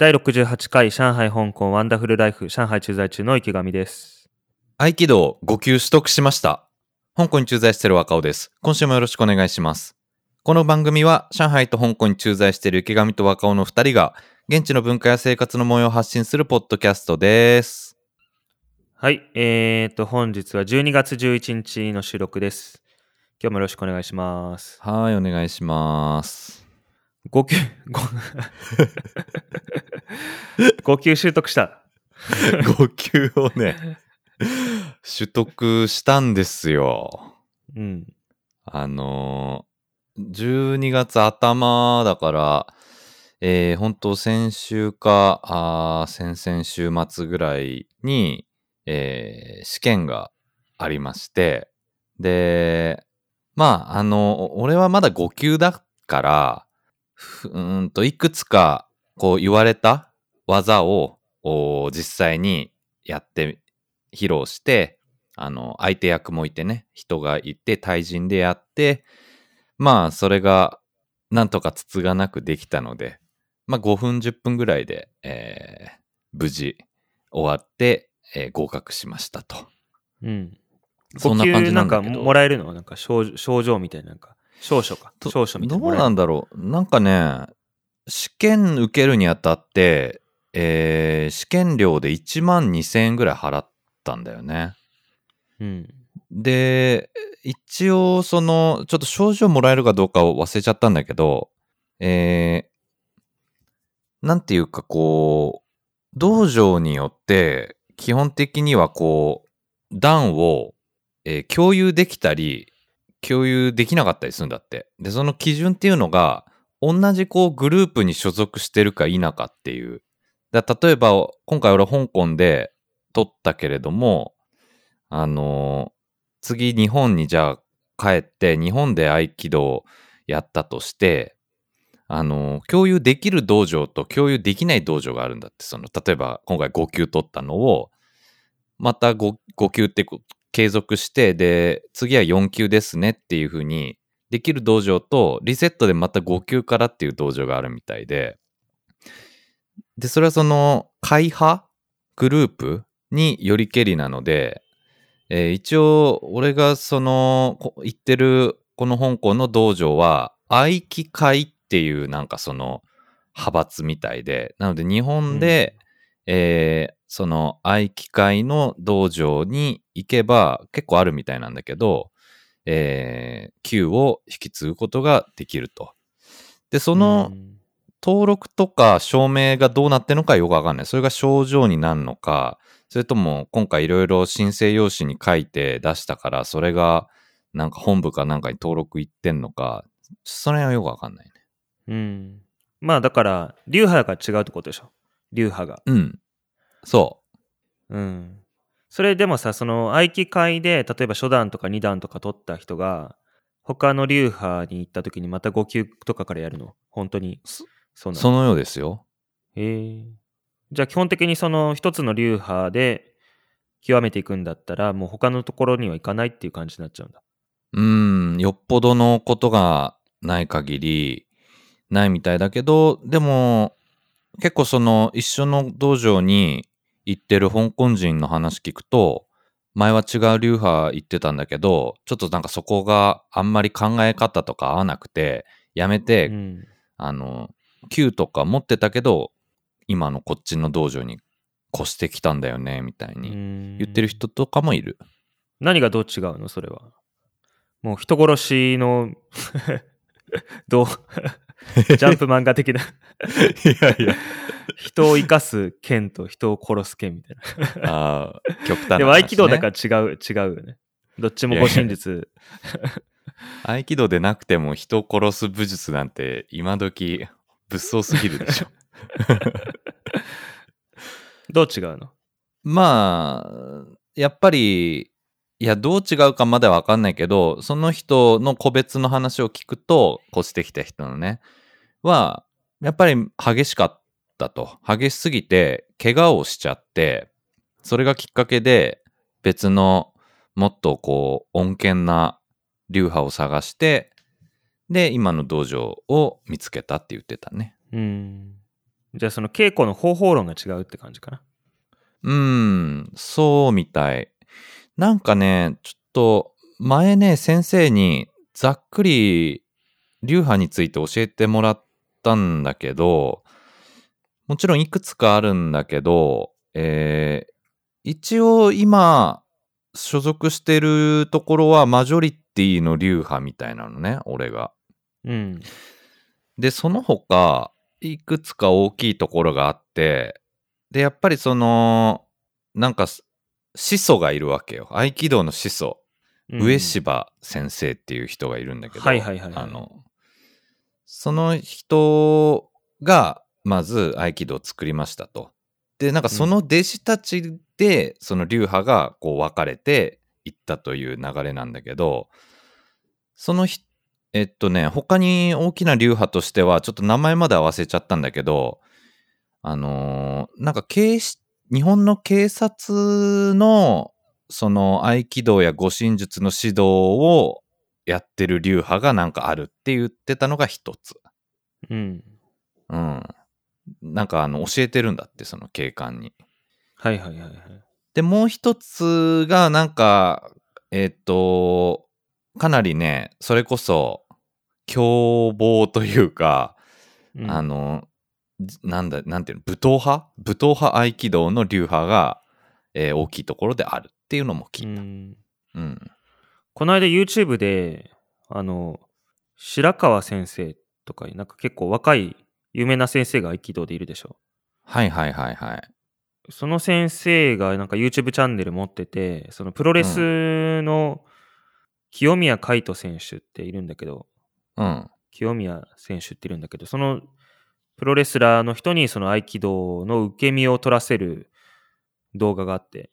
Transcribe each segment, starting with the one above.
第68回上海香港ワンダフルライフ上海駐在中の池上です。合気道5級取得しました。香港に駐在している若尾です。今週もよろしくお願いします。この番組は上海と香港に駐在している池上と若尾の2人が現地の文化や生活の模様を発信するポッドキャストです。はい、えーと、本日は12月11日の収録です。今日もよろしくお願いします。はい、お願いします。5級、5, 5級習得した。5級をね、取得したんですよ。うん。あのー、12月頭だから、えー、本当先週か、あー先々週末ぐらいに、えー試験がありまして、で、まあ、あの、俺はまだ5級だから、ふうーんと、いくつか、こう言われた技を、お実際にやって、披露して、あの、相手役もいてね、人がいて、対人でやって、まあ、それが、なんとかつつがなくできたので、まあ、5分、10分ぐらいで、えー無事終わって、えー合格しましたと。うん。そんな感じなんだけど5級なんかもらえるの？なんか症症状みたいな、なんか、証書か。ど証書みたいなどうなんだろう？なんかね、試験受けるにあたって、えー試験料で1万2000円ぐらい払ったんだよね。うん。で、一応、その、ちょっと症状もらえるかどうかを忘れちゃったんだけど、えー、なんていうかこう、道場によって、基本的にはこう、段を、えー共有できたり、共有できなかったりするんだって。で、その基準っていうのが、同じこうグループに所属してるか否かっていう。例えば、今回俺香港で撮ったけれども、あのー次日本にじゃあ帰って日本で合気道をやったとして、あのー共有できる道場と共有できない道場があるんだって。その、例えば今回5級取ったのを、また 5, 5級って継続して、で、次は4級ですねっていう風にできる道場と、リセットでまた5級からっていう道場があるみたいで、で、それはその、会派グループによりけりなので、えー一応、俺がその、こ行ってる、この香港の道場は、愛機会っていうなんかその、派閥みたいで、なので日本で、えーその愛機会の道場に行けば結構あるみたいなんだけど、えー、級を引き継ぐことができると。で、その、うん登録とか証明がどうなってるのかよくわかんない。それが症状になるのか、それとも今回いろいろ申請用紙に書いて出したから、それがなんか本部かなんかに登録いってんのか、それはよくわかんないね。うん。まあだから、流派が違うってことでしょ。流派が。うん。そうん。それでもさ、その合気会で、例えば初段とか二段とか取った人が、他の流派に行った時にまた5級とかからやるの？本当に？そその？ようですよ。へえ。じゃあ基本的にその一つの流派で極めていくんだったら、もう他のところには行かないっていう感じになっちゃうんだ。うん、よっぽどのことがない限り、ないみたいだけど、でも、結構その一緒の道場に行ってる香港人の話聞くと、前は違う流派行ってたんだけど、ちょっとなんかそこがあんまり考え方とか合わなくて、やめて、うん。あの、級とか持ってたけど、今のこっちの道場に越してきたんだよね、みたいに言言ってる人とかもいる。何がどう違うのそれは。もう人殺しの どう？ジャンプ漫画的ないやいや。人を生かす剣と人を殺す剣みたいな。ああ、極端な話、ね。でも合気道だから違う、違うよね。どっちも護身術。合気道でなくても人を殺す武術なんて今時物騒すぎるでしょ。どう違うの？まあ、やっぱり、いや、どう違うかまではわかんないけど、その人の個別の話を聞くと、越してきた人のね、は、やっぱり激しかったと。激しすぎて、怪我をしちゃって、それがきっかけで、別の、もっとこう、穏健な流派を探して、で、今の道場を見つけたって言ってたね。うん。じゃあその稽古の方法論が違うって感じかな？うーん、そうみたい。なんかね、ちょっと前ね、先生にざっくり流派について教えてもらったんだけど、もちろんいくつかあるんだけど、えー一応今所属してるところはマジョリティの流派みたいなのね、俺が。うん。で、その他、いくつか大きいところがあって、で、やっぱりその、なんか、始祖がいるわけよ。合気道の始祖。うん上柴先生っていう人がいるんだけど、あの、その人が、まず合気道を作りましたと。で、なんかその弟子たちで、その流派がこう分かれていったという流れなんだけど、そのひえっとね、他に大きな流派としては、ちょっと名前まで合わせちゃったんだけど、あのーなんか警視、日本の警察の、その合気道や護身術の指導をやってる流派がなんかあるって言ってたのが一つ。うん。うん。なんかあの、教えてるんだって、その警官に。はいはいはいはい。で、もう一つが、なんか、えっ、と、かなりね、それこそ、凶暴というか、うんあの、じなんだ、なんていうの、武闘派？武闘派合気道の流派が、えー大きいところであるっていうのも聞いた。うんうん。この間 YouTube で、あの、白川先生とか、なんか結構若い有名な先生が合気道でいるでしょ？はいはいはいはい。その先生がなんか YouTube チャンネル持ってて、そのプロレスの清宮海斗選手っているんだけど、うん。清宮選手っているんだけど、そのプロレスラーの人にその合気道の受け身を取らせる動画があって、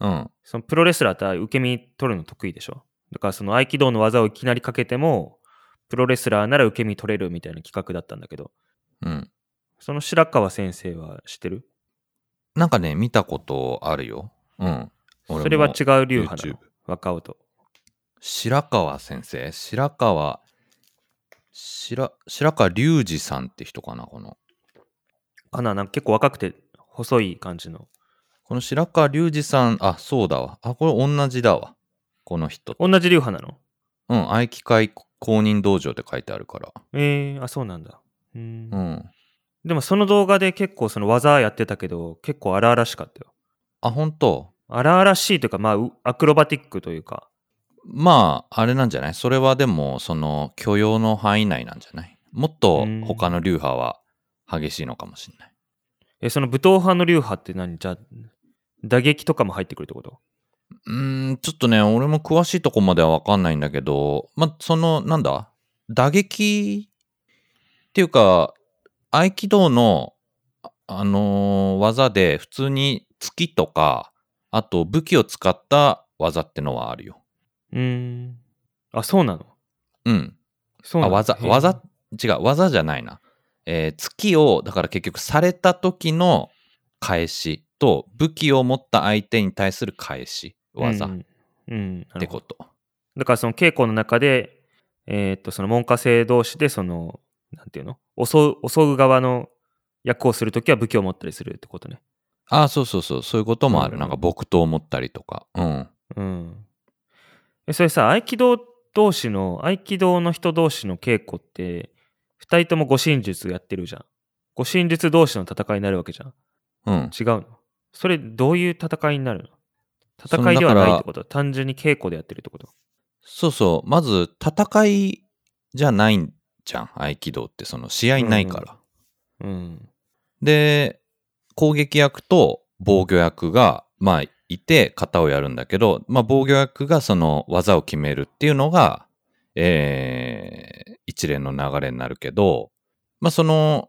うん。そのプロレスラーって受け身取るの得意でしょ？だからその合気道の技をいきなりかけても、プロレスラーなら受け身取れるみたいな企画だったんだけど、うん。その白川先生は知ってる？なんかね、見たことあるよ。うん。それは違う流派なの？若尾と。白川先生？白川、白、白川隆二さんって人かなこの。かななんか結構若くて細い感じの。この白川隆二さん、あ、そうだわ。あ、これ同じだわ。この人。同じ流派なの？うん、合気会公認道場って書いてあるから。えー、あ、そうなんだ。うーんうん。でもその動画で結構その技やってたけど、結構荒々しかったよ。あ、本当？荒々しいというか、まあ、うアクロバティックというか、まあ、あれなんじゃない？それはでも、その許容の範囲内なんじゃない？もっとうん他の流派は激しいのかもしれない。え、その武闘派の流派って何？じゃあ、打撃とかも入ってくるってこと？うーん、ちょっとね、俺も詳しいとこまではわかんないんだけど、ま、その、なんだ？打撃っていうか、合気道の、ああのー技で普通に突きとか、あと武器を使った技ってのはあるよ。うーん。あ、そうなの？うん。あ、そうなの？技、へー技、違う、技じゃないな。えー突きを、だから結局された時の返しと、武器を持った相手に対する返し、技ってこと。だからその稽古の中で、えーっと、その門下生同士で、その、なんていうの？襲う、襲う側の役をするときは武器を持ったりするってことね。あそうそうそう、そういうこともある。うんなんか木刀を持ったりとか。うん。うん。え、それさ、合気道同士の、合気道の人同士の稽古って、二人とも護身術やってるじゃん。護身術同士の戦いになるわけじゃん。うん。違うの？それ、どういう戦いになるの？戦いではないってこと？単純に稽古でやってるってこと？そうそう。まず、戦いじゃないんじゃん。合気道って、その、試合ないから。うん。で、攻撃役と防御役が、まあ、いて、型をやるんだけど、まあ、防御役がその技を決めるっていうのが、えー一連の流れになるけど、まあ、その、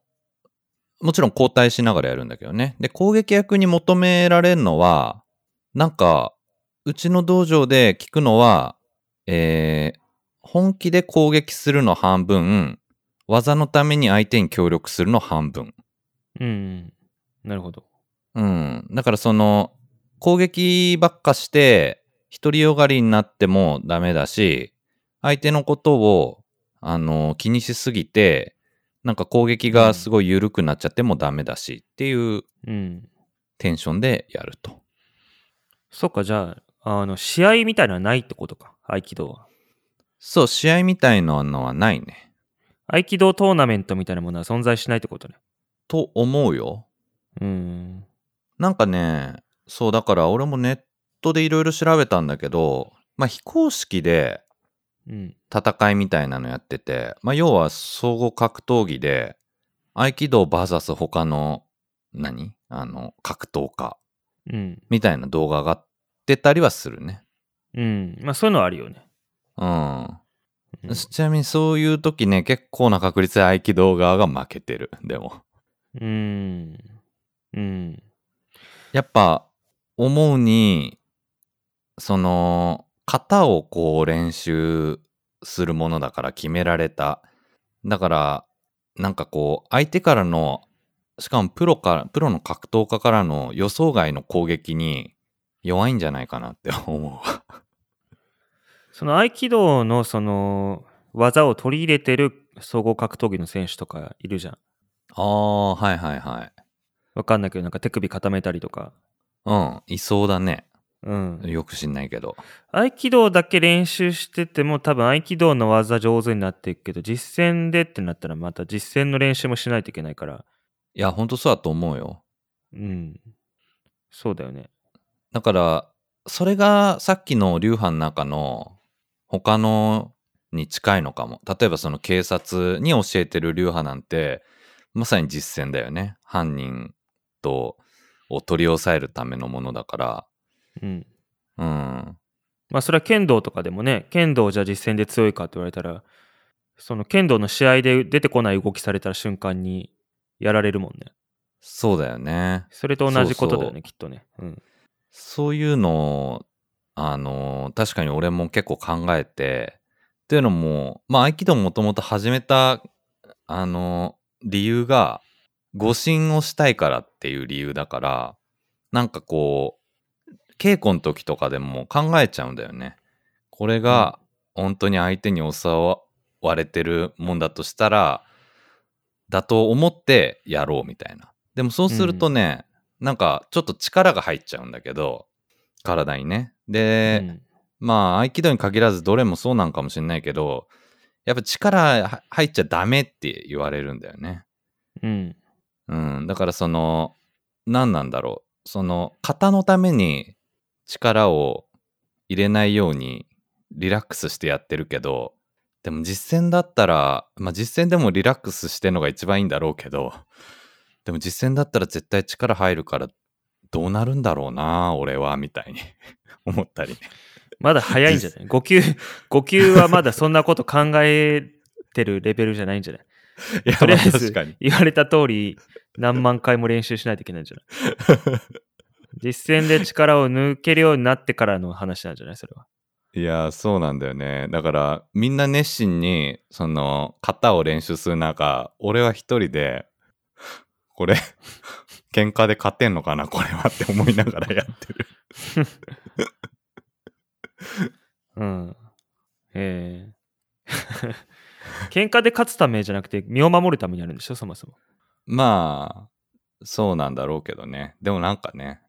もちろん交代しながらやるんだけどね。で、攻撃役に求められるのは、なんか、うちの道場で聞くのは、えー本気で攻撃するの半分、技のために相手に協力するの半分。うん。なるほど。うん。だからその、攻撃ばっかして、独りよがりになってもダメだし、相手のことを、あの、気にしすぎて、なんか攻撃がすごい緩くなっちゃってもダメだしっていううん。テンションでやると。そっか、じゃあ、あの、試合みたいなのはないってことか。合気道は。そう、試合みたいなのはないね。合気道トーナメントみたいなものは存在しないってことね。と思うよ。うん。なんかね、そうだから俺もネットでいろいろ調べたんだけど、まあ非公式でうん。戦いみたいなのやってて、まあ要は総合格闘技で、合気道 VS 他の、何？あの、格闘家うん。みたいな動画が出たりはするね。うん。まあ、そういうのはあるよね。うん。うんちなみにそういう時ね、結構な確率で合気道側が負けてる。でも。うん。うん。やっぱ、思うに、その、型をこう練習するものだから決められた。だから、なんかこう、相手からの、しかもプロから、プロの格闘家からの予想外の攻撃に弱いんじゃないかなって思うわ。その合気道のその技を取り入れてる総合格闘技の選手とかいるじゃん。ああ、はいはいはい。わかんないけど、なんか手首固めたりとか。うん、いそうだね。うん。よく知んないけど。合気道だけ練習してても多分合気道の技上手になっていくけど、実践でってなったらまた実践の練習もしないといけないから。いや、ほんとそうだと思うよ。うん。そうだよね。だから、それがさっきの流派の中の他のに近いのかも。例えばその警察に教えてる流派なんて、まさに実践だよね。犯人とを取り押さえるためのものだから。うん。うん。まあそれは剣道とかでもね、剣道じゃあ実践で強いかって言われたら、その剣道の試合で出てこない動きされた瞬間にやられるもんね。そうだよね。それと同じことだよね、そうきっとね。うん。そういうのを、あの、確かに俺も結構考えて、っていうのも、まあ合気道もともと始めた、あの、理由が、誤信をしたいからっていう理由だから、なんかこう、稽古の時とかでも考えちゃうんだよね。これが本当に相手に襲われてるもんだとしたら、だと思ってやろうみたいな。でもそうするとね、なんかちょっと力が入っちゃうんだけど、体にね。で、うんまあ合気道に限らずどれもそうなんかもしれないけど、やっぱ力は入っちゃダメって言われるんだよね。うん。うん。だからその、何なんだろう。その、型のために力を入れないようにリラックスしてやってるけど、でも実践だったら、まあ実践でもリラックスしてるのが一番いいんだろうけど、でも実践だったら絶対力入るからどうなるんだろうな、俺は、みたいに 思ったりね。まだ早いんじゃない ?5 級、5級はまだそんなこと考えてるレベルじゃないんじゃない？いや、とりあえずま確かに。言われた通り何万回も練習しないといけないんじゃない？実践で力を抜けるようになってからの話なんじゃない？それは。いや、そうなんだよね。だから、みんな熱心に、その、型を練習する中、俺は一人で、これ、喧嘩で勝てんのかな、これはって思いながらやってる。うん。ええ喧嘩で勝つためじゃなくて身を守るためにあるんでしょ？そもそも。まあ、そうなんだろうけどね。でもなんかね、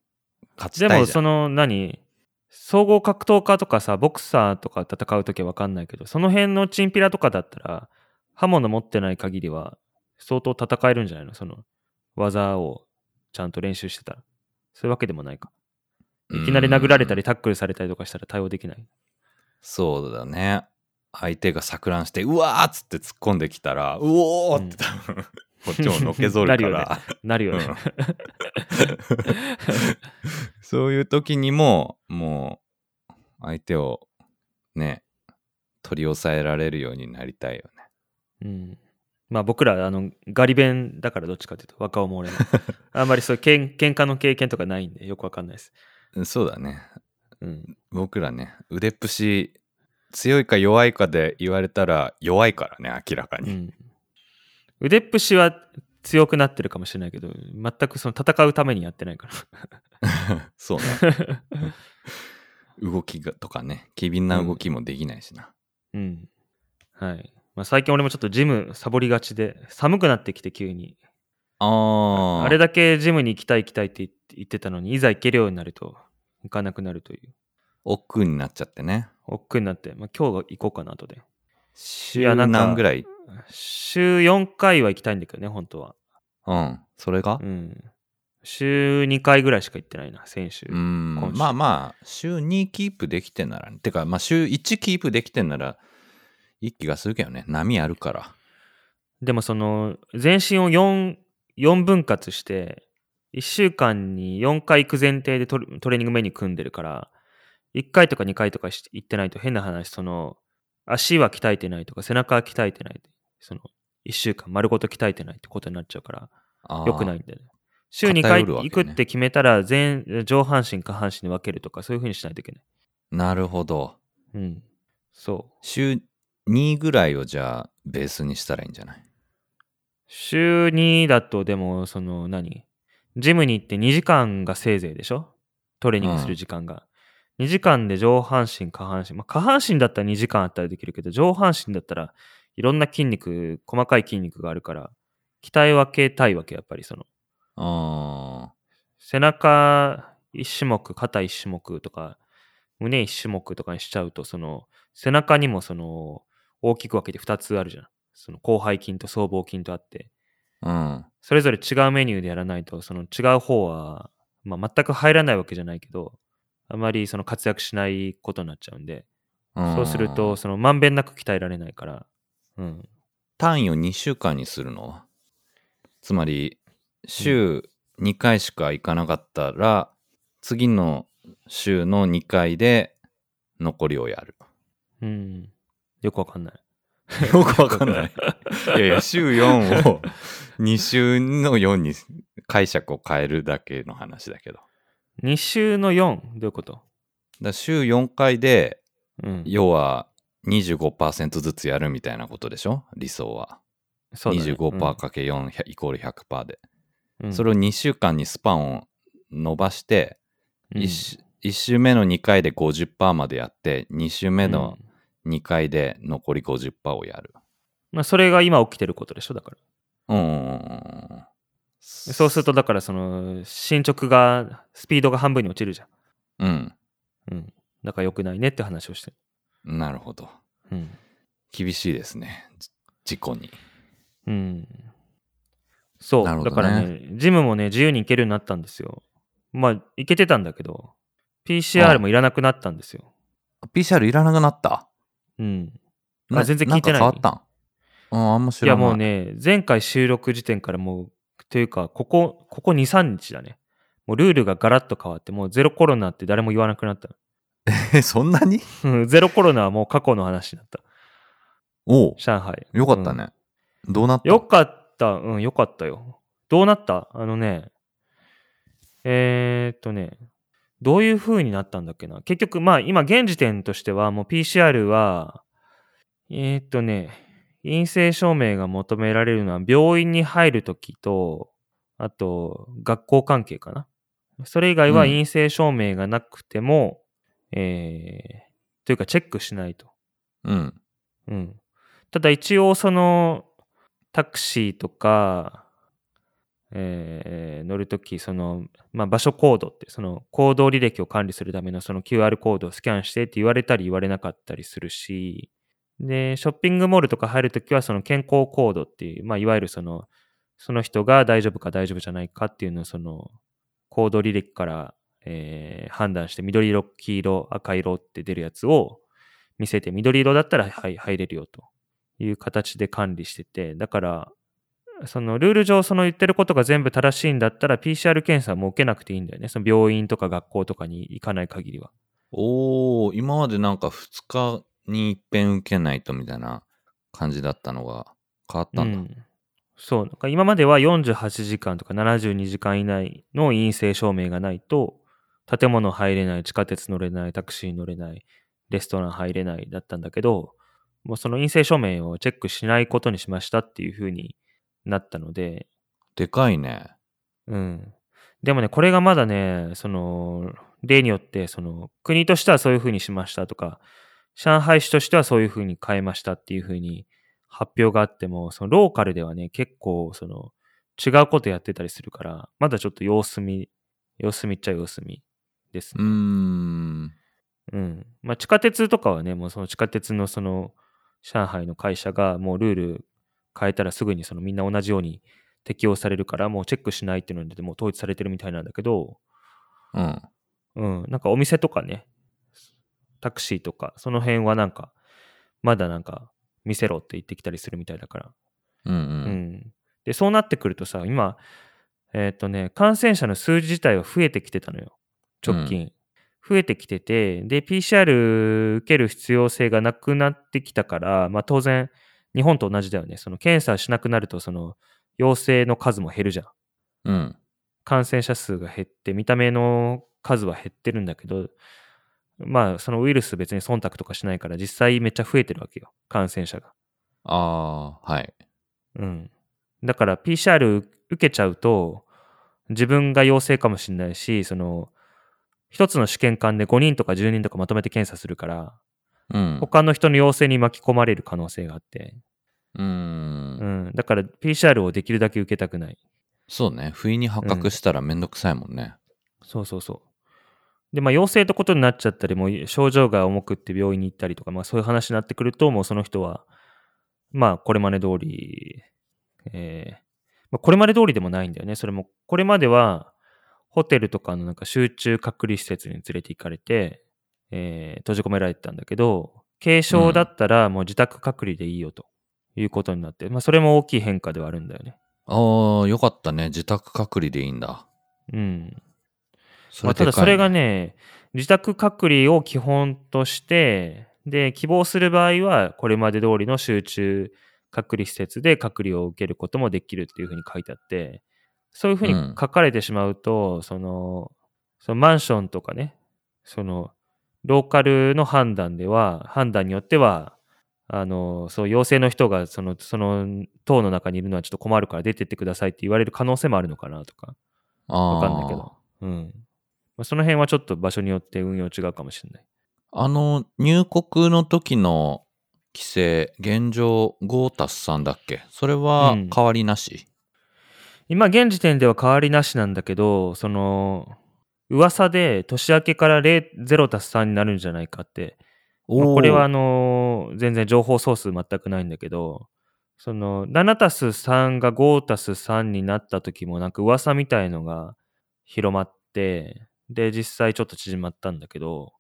勝ちでたいじゃん。もその何？総合格闘家とかさボクサーとか戦う時は分かんないけどその辺のチンピラとかだったら刃物持ってない限りは相当戦えるんじゃないの？その技をちゃんと練習してたら。そういうわけでもないか。いきなり殴られたりうんタックルされたりとかしたら対応できない。そうだね。相手が錯乱して、うわーっつって突っ込んできたら、うおーって多分、こっちものけぞるかなら。なるよねそういう時にも、もう、相手をね、取り押さえられるようになりたいようんまあ僕らあのガリ弁だからどっちかというと若者俺の あんまりそういうけん喧嘩の経験とかないんでよくわかんないです、ね。そうだね。うん、僕らね、腕っぷし、強いか弱いかで言われたら弱いからね、明らかに。うん、腕っぷしは強くなってるかもしれないけど全くその戦うためにやってないから そうね。動きがとかね、機敏な動きもできないしな。うんはいまあ、最近俺もちょっとジムサボりがちで、寒くなってきて急に。ああ。あれだけジムに行きたい行きたいって言ってたのに、いざ行けるようになると、行かなくなるという。億劫になっちゃってね。億劫になって、まあ、今日行こうかな、後で。週何ぐらい？週4回は行きたいんだけどね、本当は。うん。それが？うん。週2回ぐらいしか行ってないな、先週。うんまあまあ、週2キープできてんなら、てか、まあ週1キープできてんなら、いい気がするけどね。波あるから。でもその、全身を4、4分割して、1週間に4回行く前提でトレーニングメニュー組んでるから、1回とか2回とかし行ってないと変な話、その、足は鍛えてないとか、背中は鍛えてない。その、1週間丸ごと鍛えてないってことになっちゃうから、あー良くないんだよね。週2回行くって決めたら、全、上半身、下半身に分けるとか、そういう風にしないといけない。なるほど。うん。そう。週2ぐらいをじゃあ、ベースにしたらいいんじゃない？週2だとでもその何？ジムに行って2時間がせいぜいでしょ？トレーニングする時間が、2時間で上半身下半身まあ下半身だったら2時間あったらできるけど上半身だったらいろんな筋肉細かい筋肉があるから鍛え分けたいわけやっぱりその。あ背中1種目肩1種目とか胸1種目とかにしちゃうとその背中にもその大きく分けて2つあるじゃん。その広背筋と僧帽筋とあって。あ。うん。それぞれ違うメニューでやらないと、その違う方は、まあ、全く入らないわけじゃないけど、あまりその活躍しないことになっちゃうんで、うん。そうすると、、そのまんべんなく鍛えられないから、うん。単位を2週間にするの？はつまり、週2回しか行かなかったら、次の週の2回で残りをやる。うん。よくわかんない。よくわかんない。いやいや、週4を2週の4に解釈を変えるだけの話だけど。だか2週の4、どういうこと？ら週4回で、うん。要は25%ずつやるみたいなことでしょ？理想は。そうだね25%かけ4イコール100%で。うんそれを2週間にスパンを伸ばして、うん 1, 週目の2回で50%までやって、2週目のうん2回で残り50%をやる。まあ、それが今起きてることでしょだから。うんうんうんうん。そうすると、だからその、進捗が、スピードが半分に落ちるじゃん。うん。うん。だから良くないねって話をしてる。なるほど。うん。厳しいですね。じ事故に。うん。そう。ねだからね、ジムもね、自由に行けるようになったんですよ。まあ、行けてたんだけど、PCR もいらなくなったんですよ。PCR いらなくなった？うん。なあ全然聞いてない変わったん？うん、あんま知いやらない。もうね、前回収録時点からもう、というか、ここ、ここ2、3日だね。もうルールがガラッと変わって、もうゼロコロナって誰も言わなくなった。え、そんなに？うんゼロコロナはもう過去の話になった。おう上海。よかったね。どうなった？よかった。うん、よかったよ。どうなった？あのね、えー、っとね、どういう風になったんだっけな？結局、まあ今現時点としてはもう PCR は、えー、っとね、陰性証明が求められるのは病院に入るときと、あと学校関係かな？それ以外はうん陰性証明がなくても、えー、というかチェックしないと。うん。うん。ただ一応そのタクシーとか、えー乗るとき、その、まあ、場所コードって、その行動履歴を管理するためのその QR コードをスキャンしてって言われたり言われなかったりするし、で、ショッピングモールとか入るときはその健康コードっていう、まあ、いわゆるその、その人が大丈夫か大丈夫じゃないかっていうのをその、行動履歴から、えー判断して緑色、黄色、赤色って出るやつを見せて、緑色だったらはい入れるよという形で管理してて、だから、そのルール上その言ってることが全部正しいんだったら PCR 検査も受けなくていいんだよね。その病院とか学校とかに行かない限りは。おー、今までなんか2日に一遍受けないとみたいな感じだったのが変わったんだ。うんそう。今までは48時間とか72時間以内の陰性証明がないと、建物入れない、地下鉄乗れない、タクシー乗れない、レストラン入れないだったんだけど、もうその陰性証明をチェックしないことにしましたっていう風になったので、でかいね。うん。でもね、これがまだね、その、例によって、その、国としてはそういう風にしましたとか、上海市としてはそういう風に変えましたっていう風に発表があっても、そのローカルではね、結構、その、違うことやってたりするから、まだちょっと様子見、様子見っちゃ様子見ですうーね。ん。うん。まあ、地下鉄とかはね、もうその地下鉄のその、上海の会社がもうルール変えたらすぐにそのみんな同じように適用されるから、もうチェックしないっていうので、もう統一されてるみたいなんだけど、うん。うん。なんかお店とかね、タクシーとか、その辺はなんか、まだなんか、見せろって言ってきたりするみたいだから。うんう。うんん。で、そうなってくるとさ、今、えーっ、とね、感染者の数字自体は増えてきてたのよ。直近。増えてきてて、で、PCR 受ける必要性がなくなってきたから、まあ当然、日本と同じだよね。その検査しなくなると、その、陽性の数も減るじゃん。うん。感染者数が減って、見た目の数は減ってるんだけど、まあ、そのウイルス別に忖度とかしないから、実際めっちゃ増えてるわけよ。感染者が。ああ、はい。うん。だから PCR 受けちゃうと、自分が陽性かもしれないし、その、一つの試験管で5人とか10人とかまとめて検査するから、うん。他の人の陽性に巻き込まれる可能性があって、うー。うんん。だから PCR をできるだけ受けたくない。そうね。不意に発覚したらめんどくさいもんね。そうそうそう。で、まあ、陽性ってことになっちゃったり、もう症状が重くって病院に行ったりとか、まあ、そういう話になってくると、もうその人は、まあ、これまで通り、えーまあ、これまで通りでもないんだよね。それも、これまでは、ホテルとかのなんか集中隔離施設に連れて行かれて、えー閉じ込められてたんだけど、軽症だったらもう自宅隔離でいいよということになって、まあ、それも大きい変化ではあるんだよね。ああ、よかったね。自宅隔離でいいんだ。うん。そまあ、ただそれがね、自宅隔離を基本として、で、希望する場合は、これまで通りの集中隔離施設で隔離を受けることもできるっていうふうに書いてあって、そういうふうにうん書かれてしまうと、その、そのマンションとかね、その、ローカルの判断では、判断によっては、あの、そう、陽性の人が、その、その、塔の中にいるのはちょっと困るから出てってくださいって言われる可能性もあるのかなとか。わかんないけど。うん。まあ、その辺はちょっと場所によって運用違うかもしれない。あの、入国の時の規制、現状5たす3だっけ？それはうん変わりなし、今、現時点では変わりなしなんだけど、その、噂で年明けから0 0たす3になるんじゃないかって。まあこれはあのー全然情報ソース全くないんだけど、その7たす3が5たす3になった時もなんか噂みたいのが広まって、で、実際ちょっと縮まったんだけど、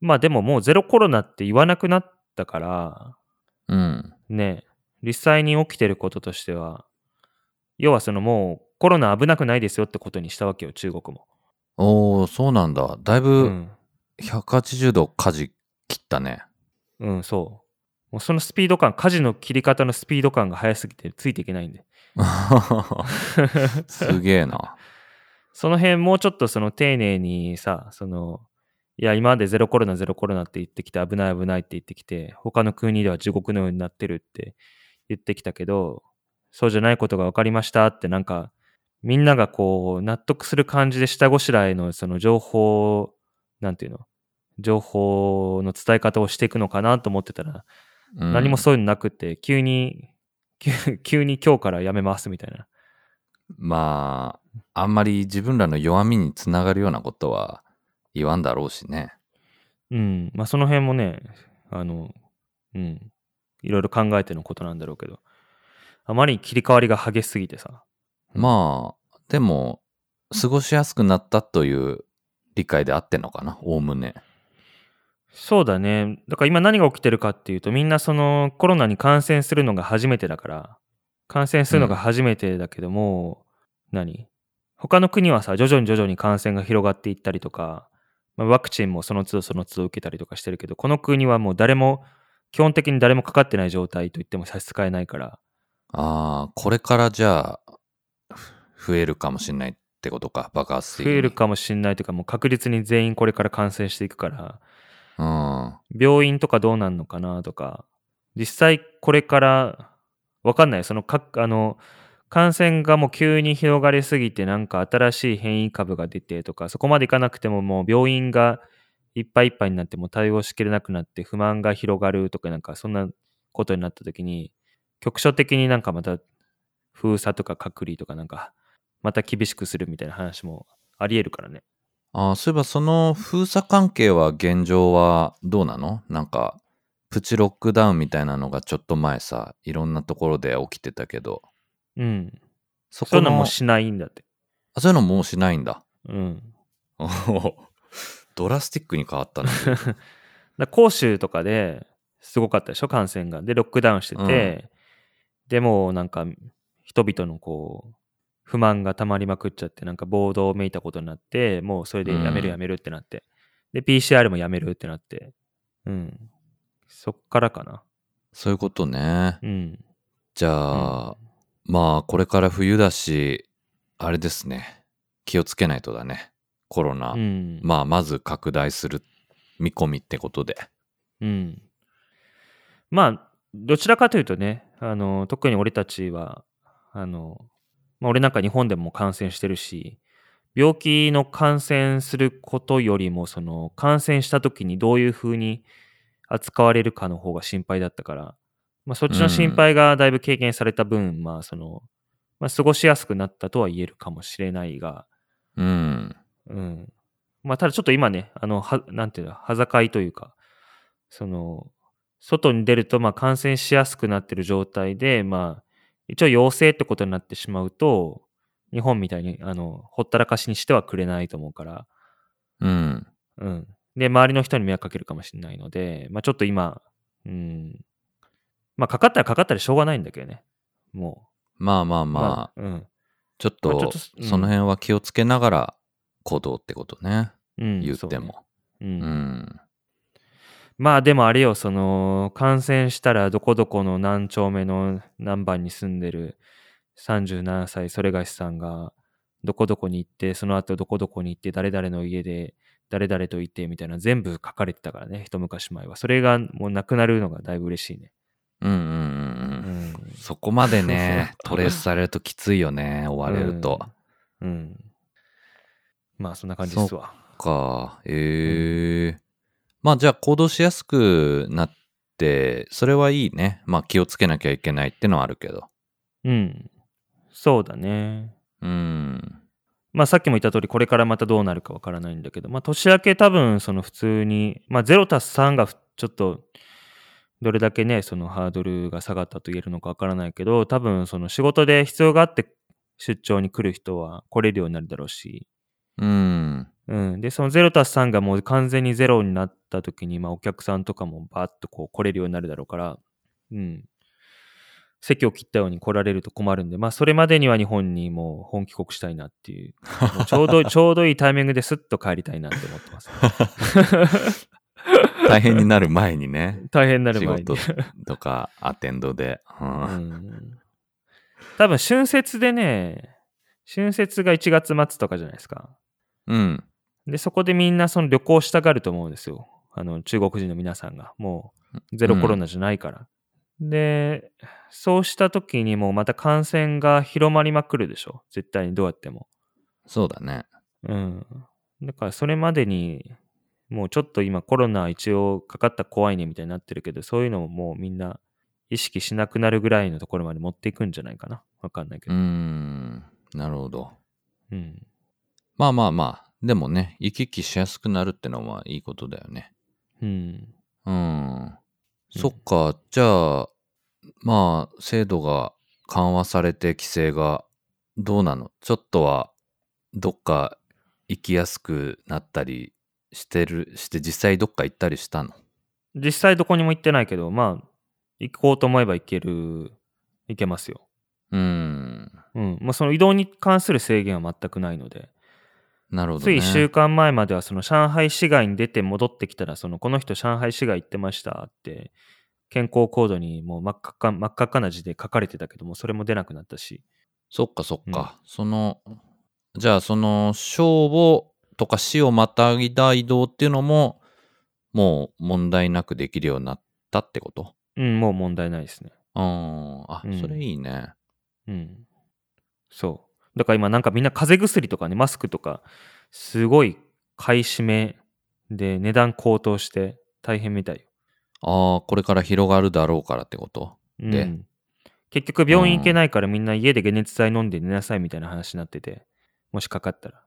まあでももうゼロコロナって言わなくなったから、うん。ね、実際に起きてることとしては、要はそのもうコロナ危なくないですよってことにしたわけよ、中国も。おー、そうなんだ。だいうぶん。180度舵切ったね。うん、そう。もうそのスピード感、舵の切り方のスピード感が速すぎてついていけないんで。すげえな。その辺もうちょっとその丁寧にさ、その、いや、今までゼロコロナ、ゼロコロナって言ってきて、危ない危ないって言ってきて、他の国では地獄のようになってるって言ってきたけど、そうじゃないことが分かりましたってなんか、みんながこう、納得する感じで下ごしらえのその情報、なんていうの？情報の伝え方をしていくのかなと思ってたら、うん何もそういうのなくって、急に、急急に今日からやめますみたいな。まあ、あんまり自分らの弱みにつながるようなことは言わんだろうしね。うん。まあ、その辺もね、あの、うん。いろいろ考えてのことなんだろうけど、あまりに切り替わりが激しすぎてさ。まあ、でも、過ごしやすくなったという理解であってんのかな、おおむね。そうだね。だから今何が起きてるかっていうと、みんなそのコロナに感染するのが初めてだから、感染するのが初めてだけども、何？他の国はさ、徐々に徐々に感染が広がっていったりとか、まあ、ワクチンもその都度その都度受けたりとかしてるけど、この国はもう誰も、基本的に誰もかかってない状態と言っても差し支えないから、ああ、これからじゃあ、ふ増えるかもしれないってことか、爆発的に。増えるかもしんないというか、もう確実に全員これから感染していくから、うん。病院とかどうなんのかなとか、実際これから、わかんない。そのか、あの、感染がもう急に広がりすぎて、なんか新しい変異株が出てとか、そこまでいかなくてももう病院がいっぱいいっぱいになってもう対応しきれなくなって不満が広がるとか、なんかそんなことになった時に、局所的になんかまた封鎖とか隔離とかなんかまた厳しくするみたいな話もありえるからね。ああ、そういえばその封鎖関係は現状はどうなの？なんか、プチロックダウンみたいなのがちょっと前さ、いろんなところで起きてたけど、うん。そそういうのもしないんだって。あそういうのもうしないんだ。うん。ドラスティックに変わったな。だ広州とかですごかったでしょ？感染が。で、ロックダウンしてて、でもうなんか人々のこう、不満が溜まりまくっちゃって、なんか暴動をめいたことになって、もうそれでやめるうんやめるってなって。で、PCR もやめるってなって。うん。そっからかな。そういうことね。うん。じゃあ、まあ、これから冬だし、あれですね。気をつけないとだね。コロナ。うん。まあ、まず拡大する見込みってことで。うん。まあ、どちらかというとね、あの、特に俺たちは、あの、まあ、俺なんか日本でも感染してるし、病気の感染することよりも、その、感染した時にどういうふうに扱われるかの方が心配だったから、まあ、そっちの心配がだいぶ軽減された分、まあ、その、まあ、過ごしやすくなったとは言えるかもしれないが、うん。うん。まあ、ただちょっと今ね、あの、は、なんていうの、端境というか、その、外に出ると、まあ、感染しやすくなってる状態で、まあ、一応陽性ってことになってしまうと、日本みたいに、あの、ほったらかしにしてはくれないと思うから、うん。うん。で、周りの人に迷惑かけるかもしれないので、まあ、ちょっと今、うん。まあ、かかったらかかったらしょうがないんだけどね。もう。まあまあまあ、うん。ちょっとまあっとうんその辺は気をつけながら行動ってことね。うん。言っても。う。うんん。まあでもあれよ、その、感染したらどこどこの何丁目の何番に住んでる37歳、それがしさんが、どこどこに行って、その後どこどこに行って、誰々の家で、誰々といて、みたいな全部書かれてたからね、一昔前は。それがもうなくなるのがだいぶ嬉しいね。うんうんうんううん。ん。そこまでね、トレースされるときついよね、追われると。うん。うん。まあそんな感じですわ。か、ええまあじゃあ行動しやすくなって、それはいいね。まあ気をつけなきゃいけないってのはあるけど。うん。そうだね。うん。まあさっきも言った通り、これからまたどうなるかわからないんだけど、まあ年明け多分その普通に、まあ0たす3がふちょっと、どれだけね、そのハードルが下がったと言えるのかわからないけど、多分その仕事で必要があって出張に来る人は来れるようになるだろうし、うん。うん。で、その0たす3がもう完全に0になった時に、まあお客さんとかもバーッとこう来れるようになるだろうから、うん。席を切ったように来られると困るんで、まあそれまでには日本にもう本帰国したいなっていう、もうちょうど、ちょうどいいタイミングですっと帰りたいなって思ってます。大変になる前にね。大変になる仕前に。事とかアテンドで。う。うんん。多分春節でね、春節が1月末とかじゃないですか。うん。で、そこでみんなその旅行したがると思うんですよ。あの、中国人の皆さんが。もう、ゼロコロナじゃないから。で、そうした時にもうまた感染が広まりまくるでしょ。絶対にどうやっても。そうだね。うん。だからそれまでに、もうちょっと今コロナ一応かかったら怖いねみたいになってるけど、そういうのをもうみんな意識しなくなるぐらいのところまで持っていくんじゃないかな。わかんないけうど。ん。なるほど。うん。まあまあまあ。でもね、行き来しやすくなるってのはいいことだよね。うん。うん。そっか。じゃあ、まあ、制度が緩和されて規制がどうなの？ちょっとはどっか行きやすくなったりしてる、して実際どっか行ったりしたの？実際どこにも行ってないけど、まあ、行こうと思えば行ける、行けますよ。うん。うん。もうその移動に関する制限は全くないので。なるほどね。つい1週間前まではその上海市外に出て戻ってきたら、そのこの人上海市外行ってましたって、健康コードにもう真っ赤っか真っ赤っかな字で書かれてたけども、それも出なくなったし。そっかそっか。その、じゃあその、省をとか市をまたいだ移動っていうのも、もう問題なくできるようになったってこと？うん、もう問題ないですね。うん。あ、うんそれいいね。うん。そう。だから今なんかみんな風邪薬とかね、マスクとか、すごい買い占めで値段高騰して大変みたいよ。ああ、これから広がるだろうからってこと？うんで結局病院行けないからみんな家で解熱剤飲んで寝なさいみたいな話になってて、もしかかったら。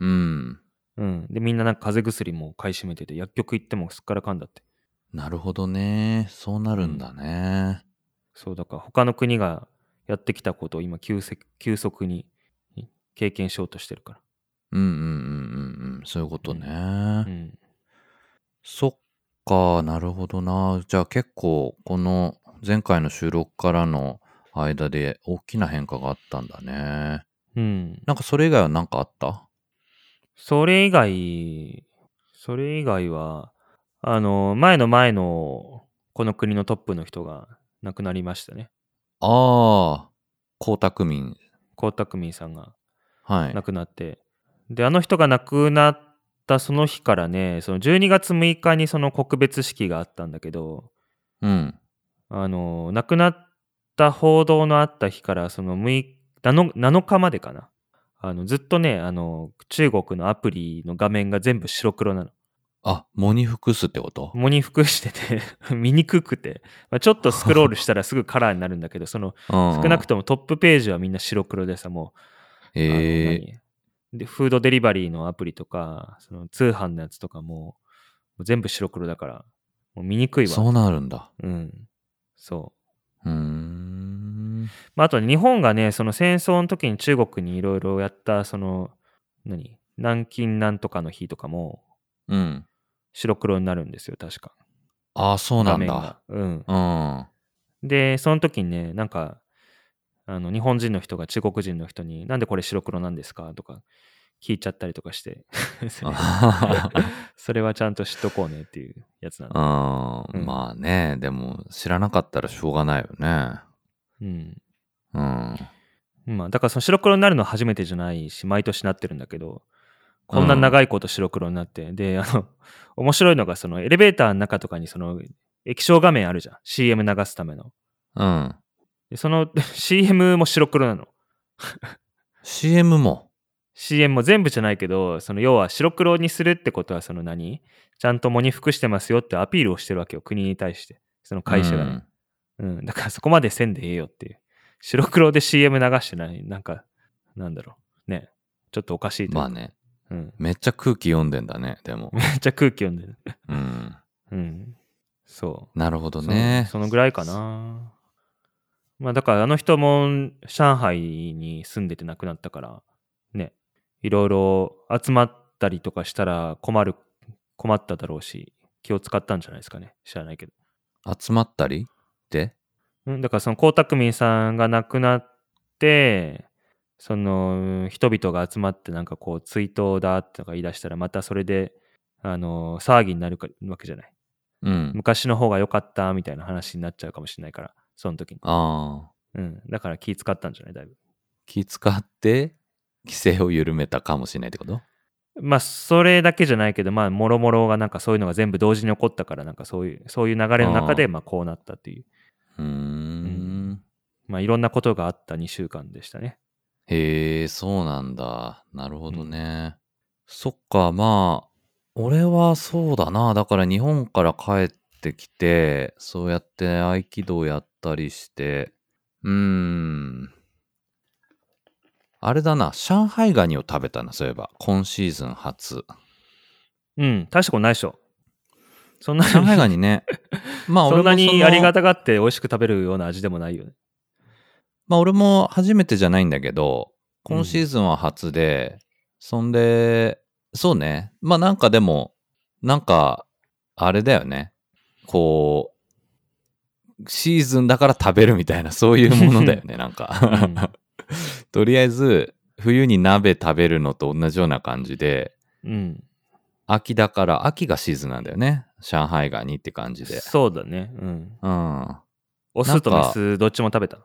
うん。うん。で、みんななんか風邪薬も買い占めてて、薬局行ってもすっからかんだって。なるほどね。そうなるんだね。そう、だから他の国がやってきたことを今急せ急速に経験しようとしてるから。うんうんうんうんうん。そういうことね。うん。そっか、なるほどな。じゃあ結構、この前回の収録からの間で大きな変化があったんだね。うん。なんかそれ以外は何かあった？それ以外、それ以外は、あの、前の前のこの国のトップの人が亡くなりましたね。ああ、江沢民。江沢民さんがはい。亡くなって。で、あの人が亡くなったその日からね、その12月6日にその告別式があったんだけど、うん。あの、亡くなった報道のあった日から、その6 7, 7日までかな。あの、ずっとね、あの、中国のアプリの画面が全部白黒なの。あ、モニフクスってこと？モニ服してて見にくくて、まあ、ちょっとスクロールしたらすぐカラーになるんだけど、その少少なくともトップページはみんな白黒でさ、もう、ええあの何？で、フードデリバリーのアプリとか、その通販のやつとかも、全部白黒だから、もう見にくいわ。そうなるんだ。うん。そう。うーん。まあ、あと日本がね、その戦争の時に中国にいろいろやった、その、何？南京なんとかの日とかもうん。白黒になるんですよ、確か。ああ、そうなんだ。うん。うん。で、その時にね、なんか、あの、日本人の人が中国人の人に、なんでこれ白黒なんですか？とか聞いちゃったりとかして、それはちゃんと知っとこうねっていうやつなんだ。うん、うんまあね、でも知らなかったらしょうがないよね。うん。うん。まあ、だからその白黒になるのは初めてじゃないし、毎年なってるんだけど、こんな長いこと白黒になって、で、あの、面白いのが、そのエレベーターの中とかにその液晶画面あるじゃん。CM 流すための。うん。でその CM も白黒なの。CM も？CM も全部じゃないけど、その要は白黒にするってことはその何？ちゃんとモニ服してますよってアピールをしてるわけよ。国に対して。その会社がね。うん。だからそこまでせんでええよっていう。白黒で CM 流してない。なんか、なんだろう。ね。ちょっとおかしいとまあ。ね。うん。めっちゃ空気読んでんだね、でも。めっちゃ空気読んでる。うん。うん。そう。なるほどね。そのそのぐらいかな。まあだからあの人も上海に住んでて亡くなったから、ね、いろいろ集まったりとかしたら困る、困っただろうし、気を使ったんじゃないですかね。知らないけど。集まったりって？うん、だからその江沢民さんが亡くなって、その人々が集まってなんかこう追悼だとか言い出したらまたそれで、あの騒ぎになるかわけじゃない。うん。昔の方が良かったみたいな話になっちゃうかもしれないから、その時に。ああ。うん。だから気使ったんじゃない？だいぶ。気使って、規制を緩めたかもしれないってこと？まあ、それだけじゃないけど、まあ、もろもろがなんかそういうのが全部同時に起こったから、なんかそういう、そういう流れの中で、まあ、こうなったっていう。うーん。まあ、いろんなことがあった2週間でしたね。へえ、そうなんだ。なるほどね。そっか、まあ、俺はそうだな。だから日本から帰ってきて、そうやって合気道やったりして、うーん。あれだな、上海ガニを食べたな、そういえば。今シーズン初。うん。大したことないでしょ。そんな上海に、ガニね。まあそんな俺ものにありがたがって美味しく食べるような味でもないよね。まあ俺も初めてじゃないんだけど、今シーズンは初で、そんで、そうね。まあなんかでも、なんか、あれだよね。こう、シーズンだから食べるみたいな、そういうものだよね、なんか。とりあえず、冬に鍋食べるのと同じような感じで、うん。秋だから、秋がシーズンなんだよね。上海ガニって感じで。そうだね。うん。うん。オスとメス、どっちも食べた。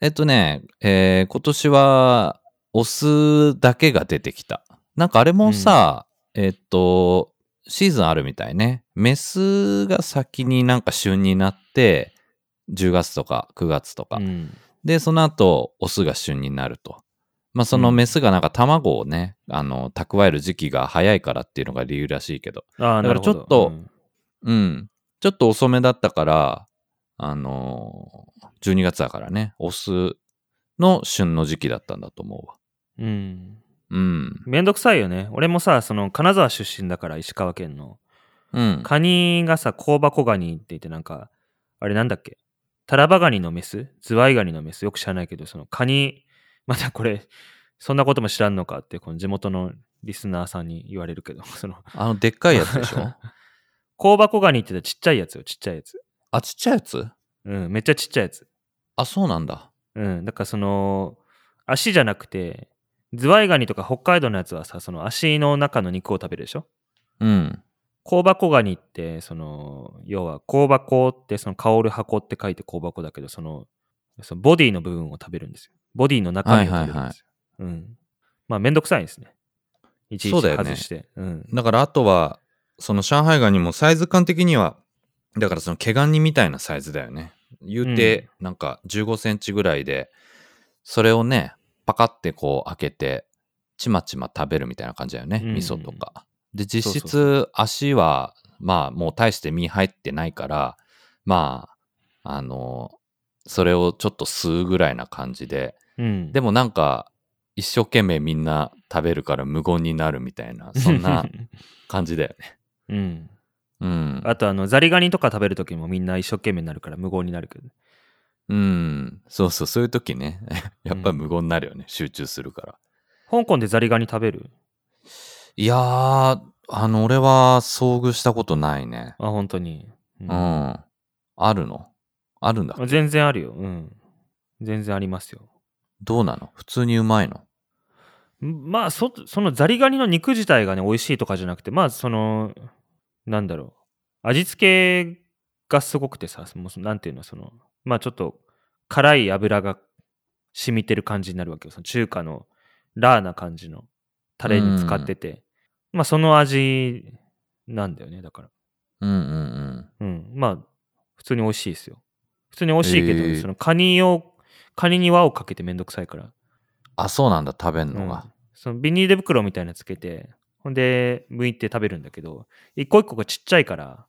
えっとね、えー今年は、オスだけが出てきた。なんかあれもさ、えっと、シーズンあるみたいね。メスが先になんか旬になって、10月とか9月とか。うん。で、その後、オスが旬になると。まあ、そのメスがなんか卵をね、あの、蓄える時期が早いからっていうのが理由らしいけど。だから。ちょっとうんうん。ちょっと遅めだったから、あのー、12月だからね、オスの旬の時期だったんだと思うわ。うん。うん。めんどくさいよね。俺もさ、その金沢出身だから、石川県の。うん。カニがさ、香箱ガニって言ってなんか、あれなんだっけ？タラバガニのメスズワイガニのメスよく知らないけど、そのカニ、またこれ、そんなことも知らんのかって、この地元のリスナーさんに言われるけど、その、あの、でっかいやつでしょ？香箱ガニってちっちゃいやつよ、ちっちゃいやつ。あ、ちっちゃいやつ？うん、めっちゃちっちゃいやつ。あ、そうなんだ。うん、だからその、足じゃなくて、ズワイガニとか北海道のやつはさ、その足の中の肉を食べるでしょ？うん。香箱ガニって、その、要は香箱って、その香る箱って書いて香箱だけど、その、そのボディの部分を食べるんですよ。ボディの中身を食べるんですよ。うん。まあ、めんどくさいんですね。いちいちそうだよね外して。うん。だからあとは、その上海ガニもサイズ感的には、だからその毛ガニみたいなサイズだよね。言うて、なんか15センチぐらいで、それをね、パカってこう開けて、ちまちま食べるみたいな感じだよね。うん味噌とか。で、実質足は、まあもう大して身入ってないから、まあ、あの、それをちょっと吸うぐらいな感じで、うん。でもなんか、一生懸命みんな食べるから無言になるみたいな、そんな 感じだよね。うん。うん。あと、あの、ザリガニとか食べるときもみんな一生懸命になるから無言になるけど。うん。そうそう、そういう時ね。やっぱ無言になるよね。集中するから。香港でザリガニ食べる？いやー、あの、俺は遭遇したことないね。あ、本当に。ううん。あるの？あるんだ。全然あるよ。うん。全然ありますよ。どうなの？普通にうまいの？まあそ、そのザリガニの肉自体がね、美味しいとかじゃなくて、まあ、その、なんだろう。味付けがすごくてさ、もうなんていうの、その、まあちょっと辛い油が染みてる感じになるわけよ。その中華のラーな感じのタレに使ってて、まあその味なんだよね、だから。うんうんうん。まあ、普通に美味しいですよ。普通に美味しいけど、へーそのカニを、カニに輪をかけてめんどくさいから。あ、そうなんだ、食べんのうんが。そのビニール袋みたいなのつけて、ほんで、剥いて食べるんだけど、一個一個がちっちゃいから、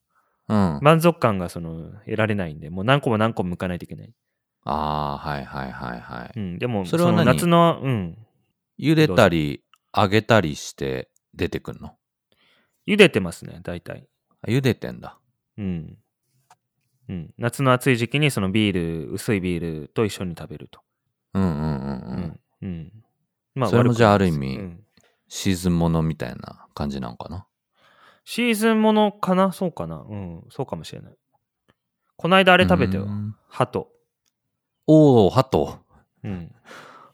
うん。満足感がその得られないんで、もう何個も何個も剥かないといけない。あー、はいはいはいはい。うん、でも、のそれは何？夏の、うん、茹でたり、揚げたりして出てくんの？茹でてますね、大体。あ茹でてんだ。うん。うん、夏の暑い時期にそのビール、薄いビールと一緒に食べると。うんうんうんううん。。うん。まそれもじゃあある意味うんシーズンものみたいな感じなんかな？シーズンものかな？そうかな？うん、そうかもしれない。こないだあれ食べたよう。んハト。おお、ハト。うん。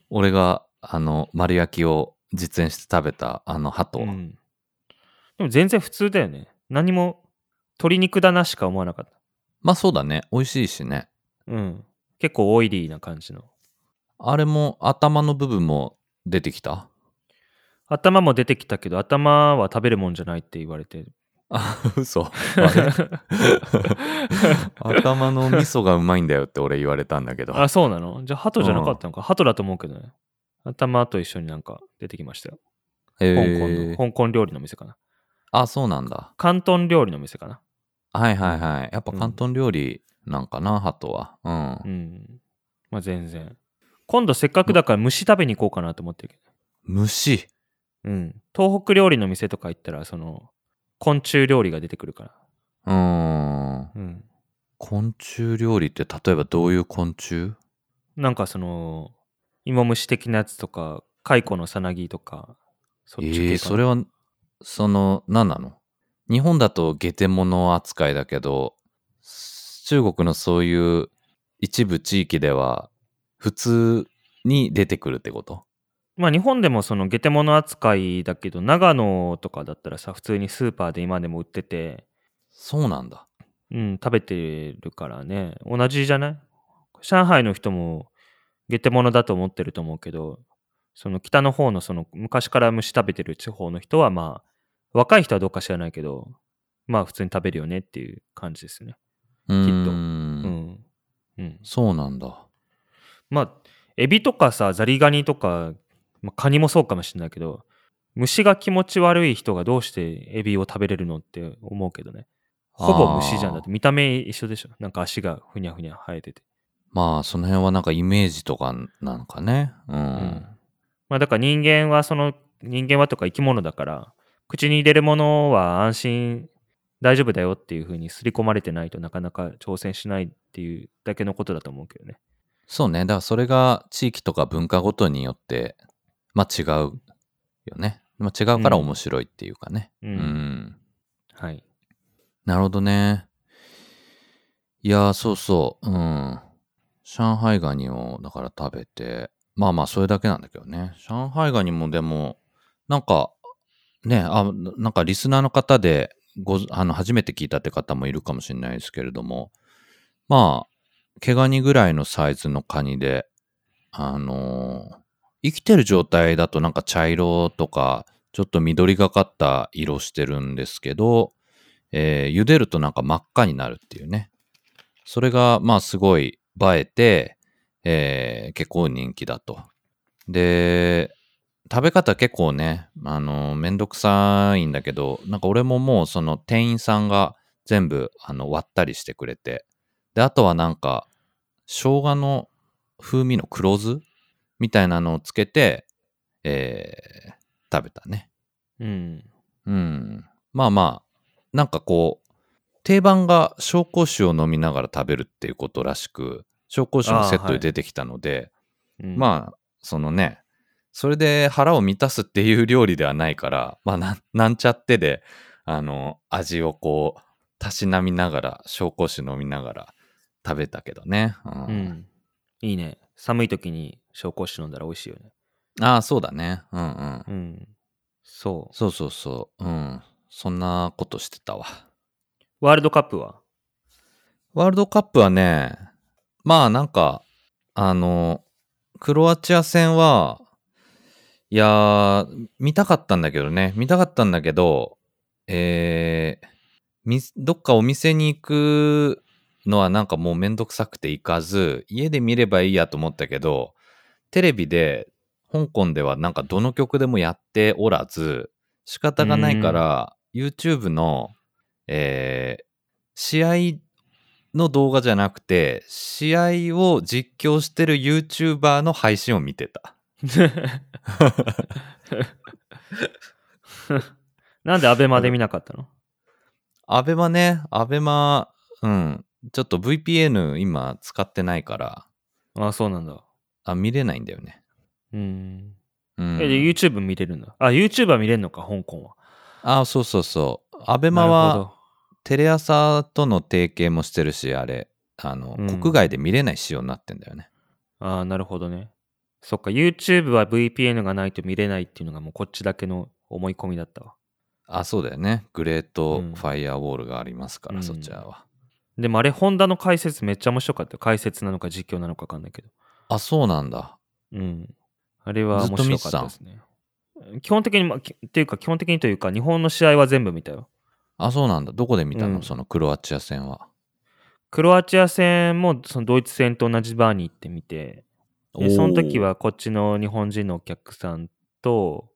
俺が、あの、丸焼きを実演して食べた、あの、ハト。うん。でも全然普通だよね。何も鶏肉だなしか思わなかった。まあそうだね。美味しいしね。うん。結構オイリーな感じの。あれも、頭の部分も出てきた？頭も出てきたけど、頭は食べるもんじゃないって言われて。あ、嘘。頭の味噌がうまいんだよって俺言われたんだけど。あ、そうなの？じゃあ、ハトじゃなかったのか？ハトだと思うけどね。頭と一緒になんか出てきましたよ。へ香港の、ー香港料理の店かな。あ、そうなんだ。広東料理の店かな。はいはいはい。やっぱうん広東料理なんかな、ハトは。うん。うん。まあ全然。今度せっかくだから虫食べに行こうかなと思ってるけ虫。ど。うん。東北料理の店とか行ったら、その、昆虫料理が出てくるから。うーん。うん。昆虫料理って例えばどういう昆虫？なんかその、芋虫的なやつとか、蚕のさなぎとか、そっち系かなええそれは、その、何なの？日本だとゲテモノ扱いだけど、中国のそういう一部地域では普通に出てくるってこと？まあ日本でもそのゲテモノ扱いだけど、長野とかだったらさ、普通にスーパーで今でも売ってて、そうなんだ。うん、食べてるからね。同じじゃない？上海の人もゲテモノだと思ってると思うけど、その北の方のその昔から虫食べてる地方の人はまあ、若い人はどうか知らないけど、まあ普通に食べるよねっていう感じですね。うーん。うん。うん。そうなんだ。まあ、エビとかさ、ザリガニとか、まあ、カニもそうかもしれないけど、虫が気持ち悪い人がどうしてエビを食べれるのって思うけどね。ほぼ虫じゃん。だって見た目一緒でしょ。なんか足がふにゃふにゃ生えてて。まあ、その辺はなんかイメージとかなのかね。うん。うんまあだから人間はその、人間はとか生き物だから、口に入れるものは安心、大丈夫だよっていう風に刷り込まれてないとなかなか挑戦しないっていうだけのことだと思うけどね。そうね。だからそれが地域とか文化ごとによって、まあ違うよね。まあ違うから面白いっていうかね。うんうんはい。なるほどね。いやー、そうそう。うん。上海ガニを、だから食べて、まあまあ、それだけなんだけどね。上海ガニもでも、なんか、ね、あ、なんかリスナーの方で、ご、あの、初めて聞いたって方もいるかもしれないですけれども、まあ、毛ガニぐらいのサイズのカニで、あのー生きてる状態だとなんか茶色とか、ちょっと緑がかった色してるんですけど、えー茹でるとなんか真っ赤になるっていうね。それが、まあすごい映えて、えー結構人気だと。で、食べ方結構ね、あの、めんどくさいんだけど、なんか俺ももうその店員さんが全部あの割ったりしてくれて、で、あとはなんか、生姜の風味の黒酢みたいなのをつけて、えー食べたね。うん。うん。まあまあ、なんかこう、定番が紹興酒を飲みながら食べるっていうことらしく、紹興酒のセットで出てきたので、うん、まあ、そのね、それで腹を満たすっていう料理ではないから、まあなん、なんちゃってで、あの、味をこう、たしなみながら、紹興酒飲みながら食べたけどね。うんうん。いいね。寒い時に紹興酒飲んだら美味しいよね。ああ、そうだね。うんうん。うん。そそうそうそう。うん。そんなことしてたわ。う。ワールドカップは？ワールドカップはね、まあなんか、あの、クロアチア戦は、いやー、見たかったんだけどね、見たかったんだけど、えー、みどっかお店に行くのはなんかもうめんどくさくて行かず、家で見ればいいやと思ったけど、テレビで、香港ではなんかどの曲でもやっておらず、仕方がないから、YouTube の、えー、試合の動画じゃなくて、試合を実況してる YouTuber の配信を見てた。なんでアベマで見なかったの？アベマね、アベマ、うん、ちょっと VPN 今使ってないから、あ、そうなんだ。あ、見れないんだよね。うん。うん、え、で YouTube 見れるんだ。あ、YouTube は見れるのか、香港は。あ、そうそうそう。アベマなるはほテレ朝との提携もしてるし、あれ、あの、うん国外で見れない仕様になってんだよね。ど。あなるほどね。そっか、YouTube は VPN がないと見れないっていうのがもうこっちだけの思い込みだったわ。あ、そうだよね。グレートうんファイアウォールがありますから、うんそちらは。でもあれ、ホンダの解説めっちゃ面白かったよ。解説なのか実況なのか分かんないけど。あ、そうなんだ。うん。あれは面白かったですね。基本的に、っていうか、基本的にというか、日本の試合は全部見たよ。あ、そうなんだ。どこで見たの、うんそのクロアチア戦は。クロアチア戦もそのドイツ戦と同じバーに行ってみて、でその時はこっちの日本人のお客さんと、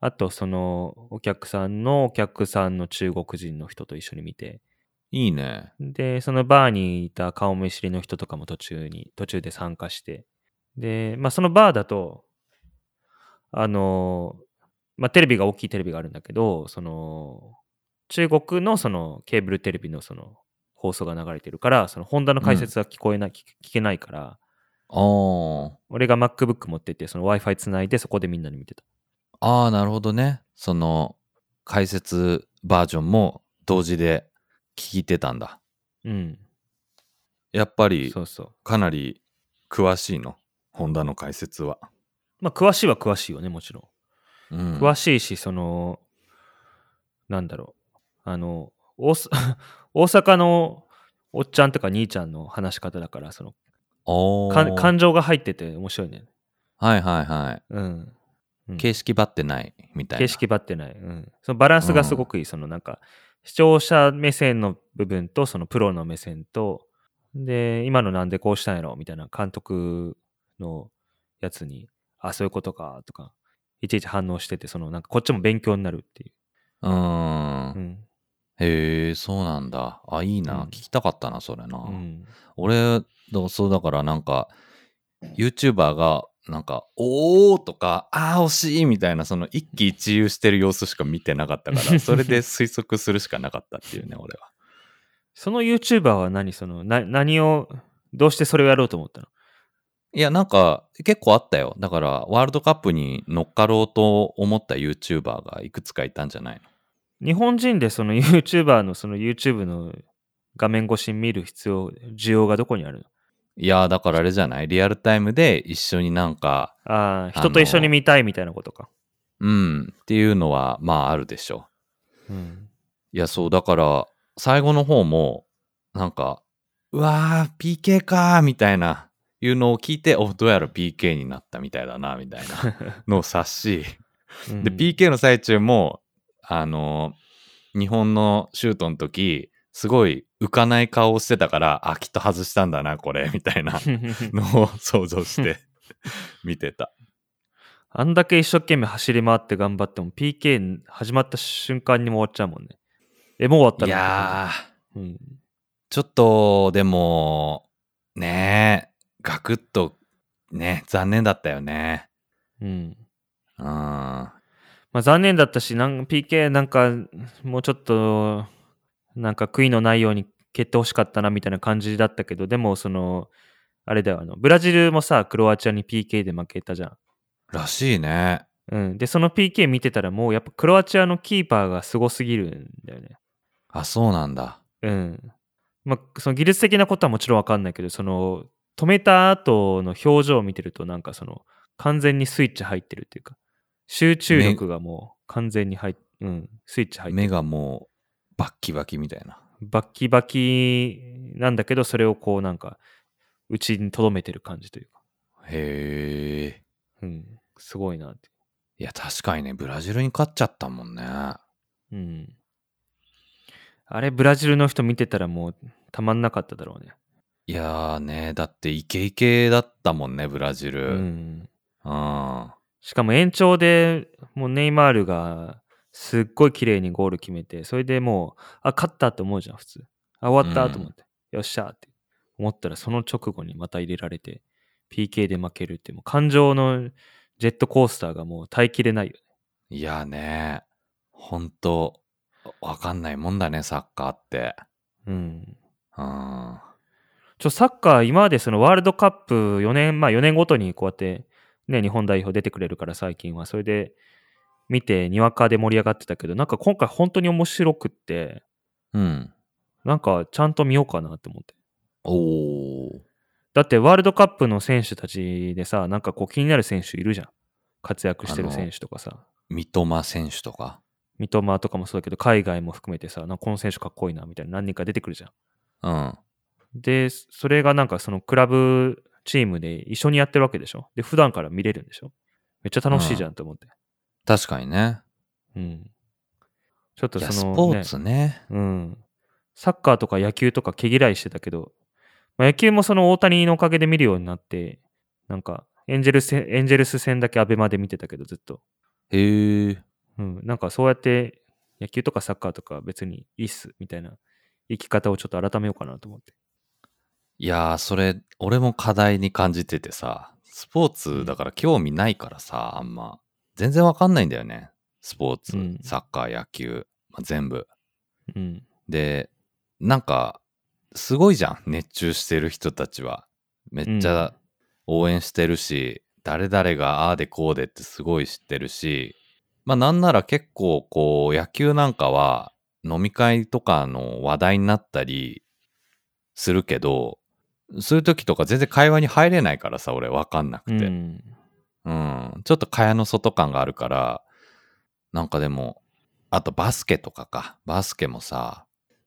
あとそのお客さんのお客さんの中国人の人と一緒に見て、いいね。で、そのバーにいた顔見知りの人とかも途中に、途中で参加して、で、まあそのバーだと、あの、まあテレビが大きいテレビがあるんだけど、その、中国のそのケーブルテレビのその放送が流れてるから、そのホンダの解説は聞こえない、聞聞けないから、俺が MacBook 持ってって、その Wi-Fi つないでそこでみんなに見てた。あー、なるほどね。その、解説バージョンも同時で聞いてたんだ。うん。やっぱりそうそう。かなり詳しいの？ホンダの解説は。まあ詳しいは詳しいよね、もちろん。うん。詳しいし、その、なんだろう。あの、大阪のおっちゃんとか兄ちゃんの話し方だから、その、感情が入ってて面白いね。はいはいはい。うん。うん形式ばってないみたいな。形式ばってない。うん。そのバランスがすごくいい。そのなんか、視聴者目線の部分と、そのプロの目線と、で、今のなんでこうしたんやろみたいな監督のやつに、あ、そういうことか、とか、いちいち反応してて、そのなんかこっちも勉強になるっていう。うーん。うん。へえ、そうなんだ。あ、いいな。うん聞きたかったな、それな。うん。俺、どうそうだからなんか、YouTuber が、なんか、おーとか、あー惜しいみたいな、その一喜一憂してる様子しか見てなかったから、それで推測するしかなかったっていうね、俺は。その YouTuber は何？その、な、何を、どうしてそれをやろうと思ったの？いや、なんか、結構あったよ。だから、ワールドカップに乗っかろうと思った YouTuber がいくつかいたんじゃないの？日本人でその YouTuber のその YouTube の画面越しに見る必要、需要がどこにあるの？いや、だからあれじゃない？リアルタイムで一緒になんか、ああ、人と一緒に見たいみたいなことか。うん、っていうのは、まああるでしょうん。う。いや、そう、だから、最後の方も、なんか、うわー、PK かー、みたいな、いうのを聞いて、お、どうやら PK になったみたいだな、みたいなのを察し、うんで、PK の最中も、あのー日本のシュートの時、すごい浮かない顔をしてたから、あ、きっと外したんだな、これ、みたいな のを想像して 見てた。あんだけ一生懸命走り回って頑張っても PK 始まった瞬間にも終わっちゃうもんね。え、もう終わったいのやー、うん。ちょっと、でも、ねえ、ガクッと、ね、残念だったよね。うん。うん。まあ残念だったし、なん PK なんかもうちょっと、なんか悔いのないように蹴ってほしかったなみたいな感じだったけど、でもその、あれだよ、あの、ブラジルもさ、クロアチアに PK で負けたじゃん。らしいね。うん。で、その PK 見てたらもうやっぱクロアチアのキーパーがすごすぎるんだよね。あ、そうなんだ。うん。まあ、その技術的なことはもちろんわかんないけど、その、止めた後の表情を見てると、なんかその、完全にスイッチ入ってるっていうか、集中力がもう完全に入っうん、スイッチ入ってる。目がもう、バッキバキみたいな。バッキバキなんだけど、それをこうなんか、うちに留めてる感じというか、へえ。うん、すごいなって。いや、確かにね、ブラジルに勝っちゃったもんね。うん。あれ、ブラジルの人見てたらもうたまんなかっただろうね。いやーね、だってイケイケだったもんね、ブラジうル。うん。ん。あしかも延長でもうネイマールがすっごい綺麗にゴール決めて、それでもう、あ、勝ったと思うじゃん、普通。あ、終わったと思って、よっしゃーって思ったら、その直後にまた入れられて、PK で負けるって、もう感情のジェットコースターがもう耐えきれないよね。いやね、ほんと、わかんないもんだね、サッカーって。うん。うん。ちょ、サッカー、今までそのワールドカップ4年、まあ4年ごとにこうやって、ね、日本代表出てくれるから最近は、それで見て、にわかで盛り上がってたけど、なんか今回本当に面白くって、うん。なんかちゃんと見ようかなって思って。おー。だってワールドカップの選手たちでさ、なんかこう気になる選手いるじゃん。活躍してる選手とかさ。三笘選手とか。三笘とかもそうだけど、海外も含めてさ、なんかこの選手かっこいいなみたいな何人か出てくるじゃん。うん。で、それがなんかそのクラブチームで一緒にやってるわけでしょ？で、普段から見れるんでしょ？めっちゃ楽しいじゃんと思って。確かにね。うん。ちょっとその、スポーツね。うん。サッカーとか野球とか毛嫌いしてたけど、まあ、野球もその大谷のおかげで見るようになって、なんか、エンジェルス、エンジェルス戦だけアベマで見てたけど、ずっと。へえ。うん。なんかそうやって、野球とかサッカーとか別にいいっす、みたいな生き方をちょっと改めようかなと思って。いやー、それ、俺も課題に感じててさ、スポーツだから興味ないからさ、あんま、全然わかんないんだよね。スポーツ、うんサッカー、野球、まあ、全部。うん。で、なんか、すごいじゃん、熱中してる人たちは。めっちゃ応援してるし、誰々がああでこうでってすごい知ってるし、まあなんなら結構こう、野球なんかは飲み会とかの話題になったりするけど、そういう時とか全然会話に入れないからさ、俺わかんなくて。うん。うん。ちょっと蚊帳の外感があるから、なんかでも、あとバスケとかか。バスケもさ、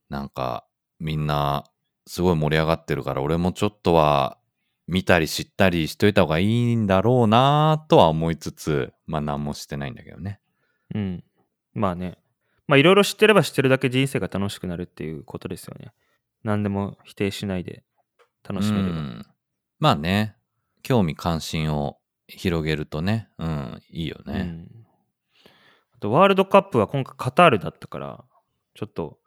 なんかみんなすごい盛り上がってるから、俺もちょっとは見たり知ったりしといた方がいいんだろうなとは思いつつ、まあ何もしてないんだけどね。うん。まあね。まあいろいろ知ってれば知ってるだけ人生が楽しくなるっていうことですよね。何でも否定しないで楽しめれば。うんまあね、興味関心を広げるとね、うん、いいよね。うんあとワールドカップは今回カタールだったから、ちょっと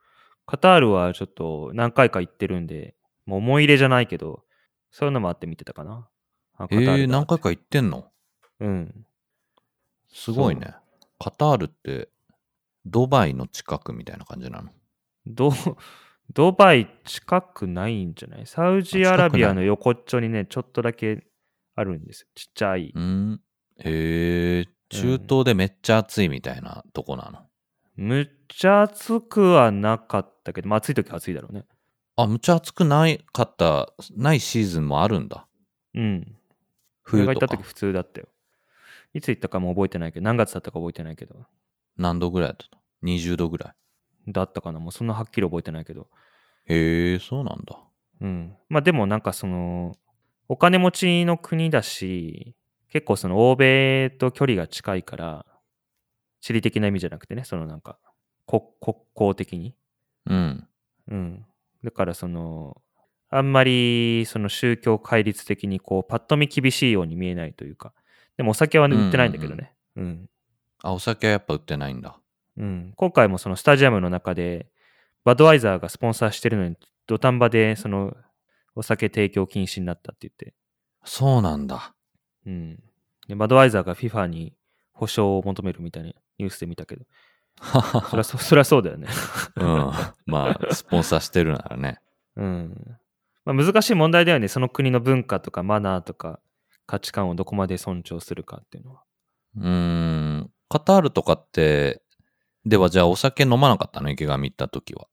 カタールはちょっと何回か行ってるんで、もう思い入れじゃないけど、そういうのもあって見てたかな。あカタールだえー、何回か行ってんの？うん。すごいね。カタールって、ドバイの近くみたいな感じなの？ドドバイ近くないんじゃない？サウジアラビアの横っちょにね、ちょっとだけあるんですよ。ちっちゃい。うん。へえ、中東でめっちゃ暑いみたいなとこなの？むっちゃ暑くはなかったけど、まあ暑い時は暑いだろうね。あ、むっちゃ暑くないかった、ないシーズンもあるんだ。うん。冬とか行った時。普通だったよ。いつ行ったかも覚えてないけど、何月だったか覚えてないけど、何度ぐらいだった ?20 度ぐらい。だったかなもうそんなはっきり覚えてないけど。へえ、そうなんだ。うん。まあでもなんかその、お金持ちの国だし、結構その欧米と距離が近いから、地理的な意味じゃなくてね、そのなんか、国国交的に。うん。うん。だからその、あんまりその宗教戒律的にこう、パッと見厳しいように見えないというか、でもお酒はね、売ってないんだけどね。うん。あ、お酒はやっぱ売ってないんだ。うん。今回もそのスタジアムの中で、バドワイザーがスポンサーしてるのに、土壇場でその、お酒提供禁止になったって言って、そうなんだ。うん。で、バドワイザーが FIFA に保証を求めるみたいなニュースで見たけど、そりゃそそりゃそうだよね。うん。まあ、スポンサーしてるならね。うん。まあ、難しい問題だよね。その国の文化とかマナーとか価値観をどこまで尊重するかっていうのは。うーん。カタールとかって、ではじゃあお酒飲まなかったの？池上行った時は。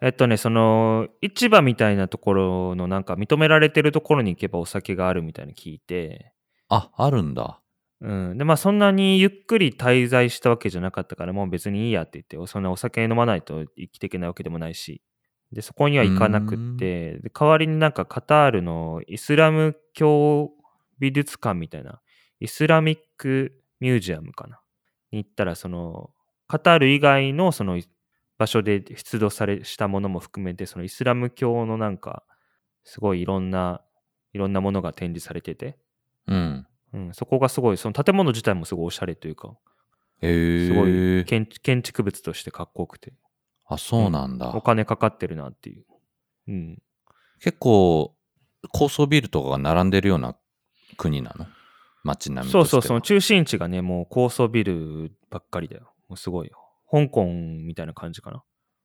えっとね、その、市場みたいなところのなんか認められてるところに行けばお酒があるみたいに聞いて、あ、あるんだ。うん。で、まあそんなにゆっくり滞在したわけじゃなかったから、もう別にいいやって言って、そんなお酒飲まないと生きていけないわけでもないし、で、そこには行かなくって、で代わりになんかカタールのイスラム教美術館みたいな、イスラミックミュージアムかな。に行ったら、その、カタール以外のその場所で出土されしたものも含めて、そのイスラム教のなんか、すごいいろんな、いろんなものが展示されてて、うん。うん、そこがすごい、その建物自体もすごいおしゃれというか、へえ。すごい建建築物としてかっこよくて、あ、そうなんだ。お金かかってるなっていう。うん。結構、高層ビルとかが並んでるような国なの？街並み。そうそう、その中心地がね、もう高層ビルばっかりだよ。もうすごいよ。香港みたいな感じかな。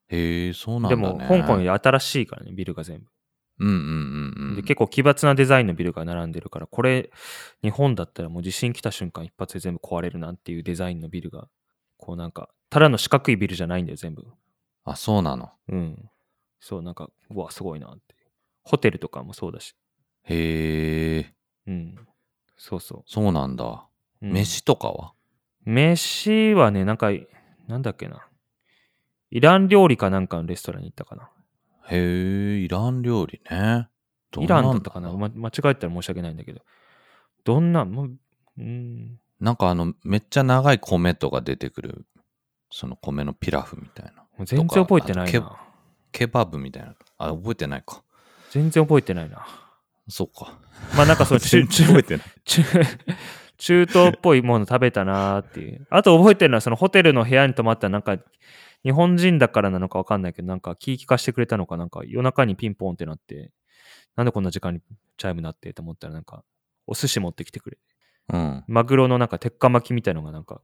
へえ、そうなんでだね。も、香港より新しいからね、ビルが全部。うんうんうんうん。で結構奇抜なデザインのビルが並んでるから、これ、日本だったらもう地震来た瞬間一発で全部壊れるなっていうデザインのビルが、こうなんか、ただの四角いビルじゃないんだよ、全部。あ、そうなの。うん。そう、なんか、うわ、すごいなって。ホテルとかもそうだし。へえ、うん。そうそそうなんだ。う。うん飯とかは？飯はね、なんか、なんだっけな。イラン料理かなんかのレストランに行ったかな。へえ、イラン料理ね。イランだったかな、ま、間違えたら申し訳ないんだけど。どんな、もう、うん。なんかあの、めっちゃ長い米とか出てくる、その米のピラフみたいな。もう全然覚えてないとな。ケバブみたいな。あ、覚えてないか。全然覚えてないな。そうか。まあなんかその 中、全然覚えてない。中、中東っぽいもの食べたなーっていう。あと覚えてるのはそのホテルの部屋に泊まったなんか、日本人だからなのかわかんないけど、なんか気利かしてくれたのか、なんか夜中にピンポンってなって、なんでこんな時間にチャイムなってと思ったらなんか、お寿司持ってきてくれ。うん。マグロのなんか鉄火巻きみたいのがなんか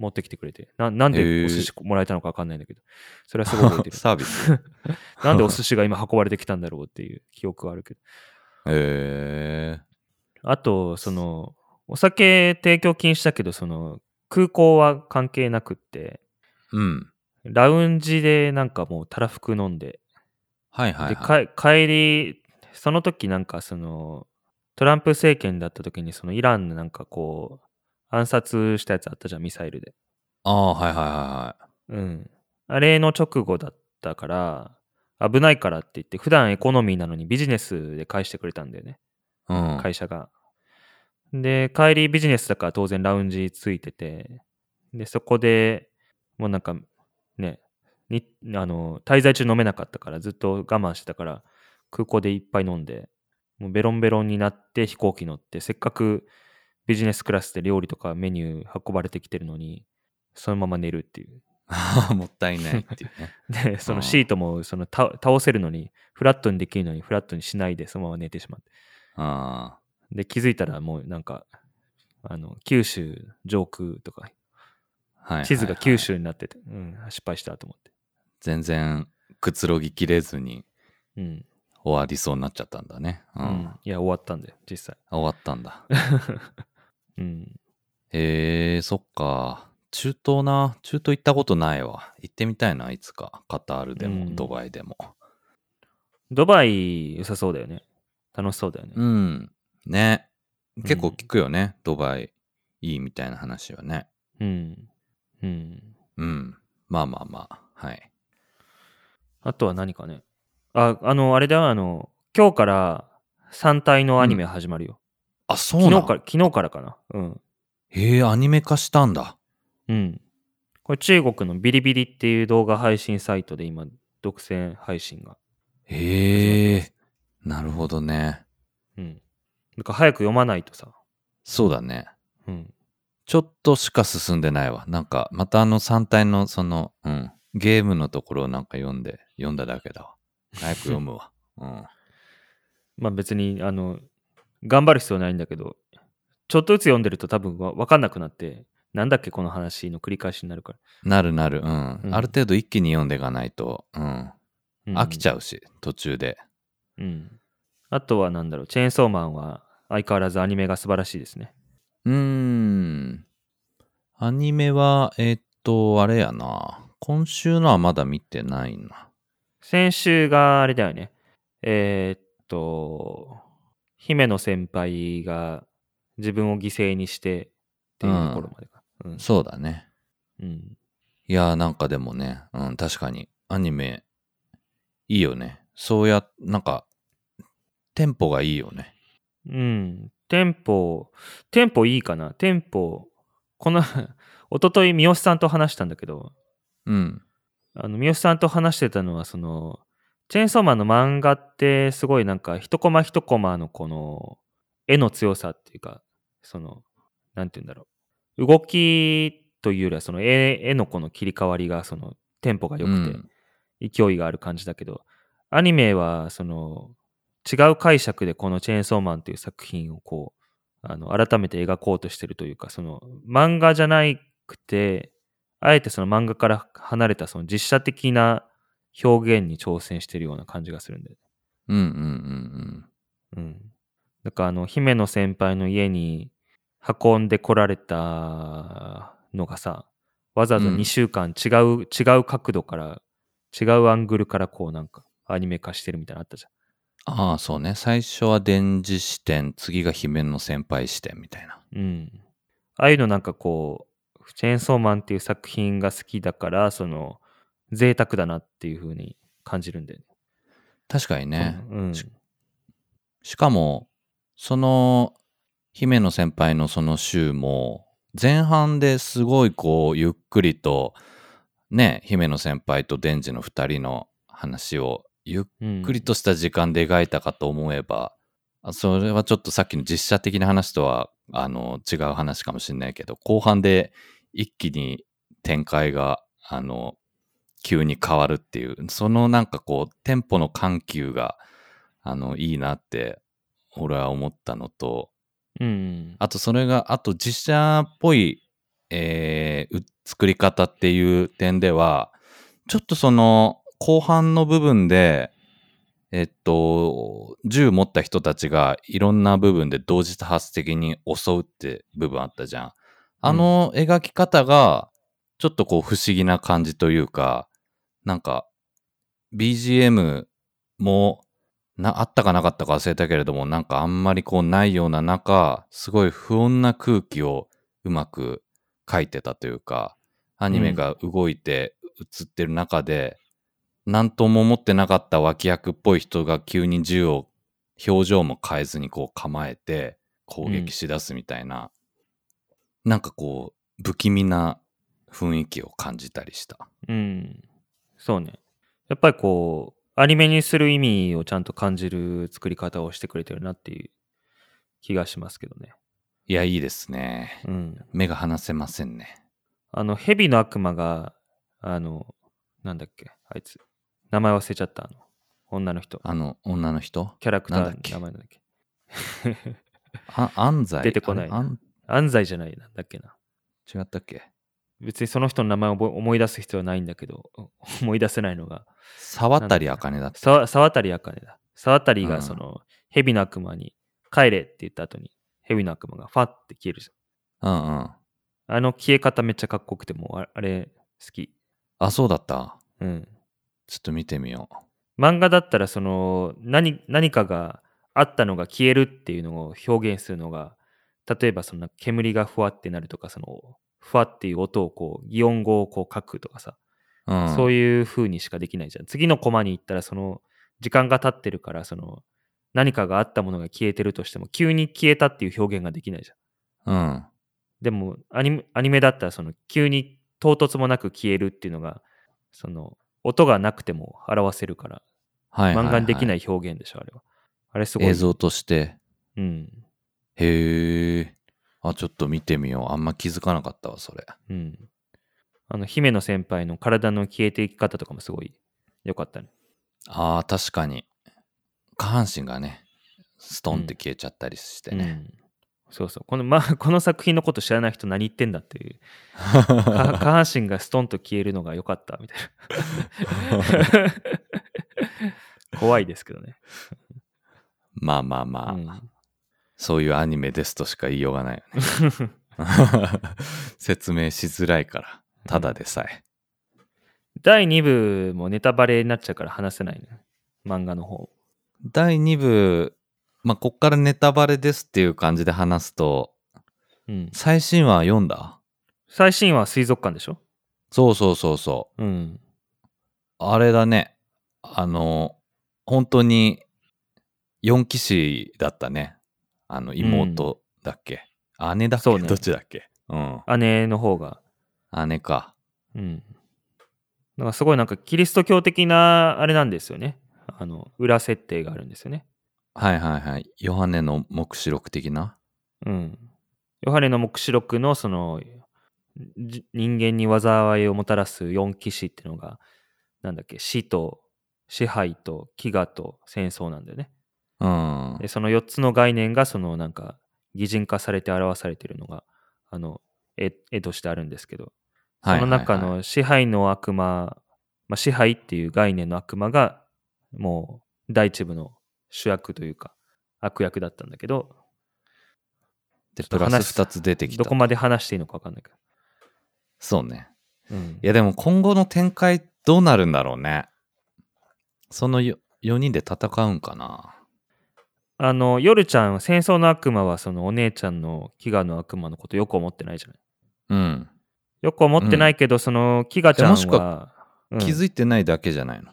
持ってきてくれて、ななんでお寿司もらえたのかわかんないんだけど、それはすごい覚えてる。サービス。なんでお寿司が今運ばれてきたんだろうっていう記憶があるけど。へえ。あと、その、お酒提供禁止だけど、その、空港は関係なくって、うん。ラウンジでなんかもうたらふく飲んで、はいはい、ではい。か帰り、その時なんかその、トランプ政権だった時にそのイランのなんかこう、暗殺したやつあったじゃん、ミサイルで。ああ、はいはいはうん。あれの直後だったから、危ないからって言って、普段エコノミーなのにビジネスで返してくれたんだよね。いはい。うん。会社が。で、帰りビジネスだから当然ラウンジついてて、で、そこでもうなんかね、にあの滞在中飲めなかったからずっと我慢してたから空港でいっぱい飲んで、もうベロンベロンになって飛行機乗って、せっかくビジネスクラスで料理とかメニュー運ばれてきてるのに、そのまま寝るっていう。もったいないっていうね。で、そのうんシートもその倒倒せるのに、フラットにできるのにフラットにしないでそのまま寝てしまって。あで、気づいたらもうなんか、あの、九州上空とか、あ、はい。地図が九州。州になってて、うん、失敗したと思って。全然くつろぎきれずにうん。終わりそうになっちゃったんだね。う。うんん。いや、終わったんだよ、実際。終わったんだ。うん。へえ、そっか。中東な。中東行ったことないわ。行ってみたいな、いつか。カタールでも、うんドバイでも。ドバイ良さそうだよね。楽しそうだよね。うん。ね。結構うん聞くよね。ドバイいいみたいな話はね。うん。うん。うん。まあまあまあ。はい。あとは何かね。あ、あの、あれだよ、あの、今日から3体のアニメ始まるよ。あ、そうなの？昨日からかな。うん。へえ、アニメ化したんだ。うん。これ中国のビリビリっていう動画配信サイトで今、独占配信が。へえ。なるほどね。うん。だから早く読まないとさ。そうだね。うん。ちょっとしか進んでないわ。なんか、またあの3体のその、うん、ゲームのところをなんか読んで、読んだだけだわ。早く読むわ。うん。まあ別に、あの、頑張る必要ないんだけど、ちょっとずつ読んでると多分わわかんなくなって、なんだっけこの話の繰り返しになるから。なるなる、うん。うんある程度一気に読んでいかないと、うん。うん飽きちゃうし、途中で。うん。あとはなんだろう、チェーンソーマンは相変わらずアニメが素晴らしいですね。うーん。アニメは、えーっと、あれやな。今週のはまだ見てないな。先週があれだよね。えーっと、姫野先輩が自分を犠牲にしてっていうところまでか。うん。そうだね。うん。いやーなんかでもね、うん、確かに、アニメ、いいよね。そうや、なんか、テンポがいいよね。うん。テンポ、テンポいいかなテンポ、この、一昨日三好さんと話したんだけど、うん。あの、三好さんと話してたのは、その、チェーンソーマンの漫画って、すごいなんか、一コマ一コマのこの、絵の強さっていうか、その、なんて言うんだろう。動きというよりは、その絵、絵のこの切り替わりが、その、テンポが良くて、うん勢いがある感じだけど、アニメは、その、違う解釈でこのチェーンソーマンという作品をこう、あの、改めて描こうとしてるというか、その、漫画じゃなくて、あえてその漫画から離れたその実写的な表現に挑戦してるような感じがするんで。うんうんうんうん。だからあの、姫野先輩の家に運んでこられたのがさ、わざわざうん2週間違う、違う角度から、違うアングルからこうなんかアニメ化してるみたいなのあったじゃん。ああ、そうね。最初は電磁視点、次が姫の先輩視点みたいな。うん。ああいうのなんかこう、チェーンソーマンっていう作品が好きだから、その、贅沢だなっていう風に感じるんだよね。確かにね。うん。ししかも、その、姫野先輩のその週も、前半ですごいこう、ゆっくりと、ね、姫野先輩とデンジの二人の話を、ゆっくりとした時間で描いたかと思えば、あそれはちょっとさっきの実写的な話とはあの違う話かもしれないけど後半で一気に展開があの急に変わるっていうそのなんかこうテンポの緩急があのいいなって俺は思ったのとうん。あとそれがあと実写っぽい、えーう作り方っていう点ではちょっとその後半の部分でえっと銃持った人たちがいろんな部分で同時多発的に襲うって部分あったじゃん。あの描き方がちょっとこう不思議な感じというかなんか BGM もなあったかなかったか忘れたけれどもなんかあんまりこうないような中すごい不穏な空気をうまく描いてたというかアニメが動いて映ってる中で、なんとも思ってなかった脇役っぽい人が急に銃を表情も変えずにこう構えて攻撃しだすみたいな、なんかこう不気味な雰囲気を感じたりした。うん。そうね。やっぱりこう、アニメにする意味をちゃんと感じる作り方をしてくれてるなっていう気がしますけどね。いや、いいですね。うん。目が離せませんね。あの、蛇の悪魔が、あの、なんだっけ、あいつ。名前忘れちゃった、あの、女の人。あの、女の人？キャラクターのなんだっけ？名前なんだっけ？あ安西？出てこないあん安？西じゃないなんだっけな。違ったっけ？別にその人の名前を思い出す必要はないんだけど、思い出せないのが、沢渡あかねだった。さ沢渡あかねだ。沢渡うんがその、蛇の悪魔に帰れって言った後に、蛇の悪魔がファって消えるじうんうん。ゃん。あの消え方めっちゃかっこよくて、もうああれ好き。あ、そうだった？うん。ちょっと見てみよう。漫画だったらその何何かがあったのが消えるっていうのを表現するのが例えばその煙がふわってなるとかそのふわっていう音をこう擬音語をこう書くとかさ、うん。そういう。いう風にしかできないじゃん次のコマに行ったらその時間が経ってるからその何かがあったものが消えてるとしても急に消えたっていう表現ができないじゃんうん。でもアニメアニメだったらその急に唐突もなく消えるっていうのがその音がなくても表せるからはい。漫画にできない表現でしょ、あれは。あれすごい。映像として。うん。へえ。あ、ちょっと見てみよう。あんま気づかなかったわ、それ。うん。あの、姫野先輩の体の消えていき方とかもすごい良かったね。ああ、確かに。下半身がね、ストンって消えちゃったりしてね。うん。そうそう。この、まあ、この作品のこと知らない人何言ってんだっていう。か下半身がストンと消えるのが良かったみたいな。怖いですけどね。まあまあまあ、うんそういうアニメですとしか言いようがないよね。説明しづらいから、ただでさえ。第2部もネタバレになっちゃうから話せないね。漫画の方。第2部、まあ、こっからネタバレですっていう感じで話すと、うん。最新話読んだ？最新話は水族館でしょ？そうそうそうそう。うん。あれだね。あの、本当に4騎士だったね。あの、妹だっけ、姉だっけ、そうねどっちだっけ？うん。姉の方が。姉か。うん。なんかすごいなんかキリスト教的なあれなんですよね。あの、裏設定があるんですよね。はいはいはい。ヨハネの目視録的な？うん。ヨハネの黙示録のその、じ人間に災いをもたらす4騎士っていうのが、なんだっけ、死と支配と飢餓と戦争なんだよね。うん。で、その4つの概念がそのなんか擬人化されて表されているのが、あの、絵絵としてあるんですけど、その中の支配の悪魔、まあ、支配っていう概念の悪魔が、もう第一部の主役というか、悪役だったんだけど、で、プラス話2つ出てきた。どこまで話していいのか分かんないけど。そうね。うんいやでも今後の展開どうなるんだろうね。その 4, 人で戦うんかな。あの、夜ちゃん、戦争の悪魔はそのお姉ちゃんの飢餓の悪魔のことよく思ってないじゃない。うん。よく思ってないけど、その飢餓ちゃんいやもしくは、うん気づいてないだけじゃないの？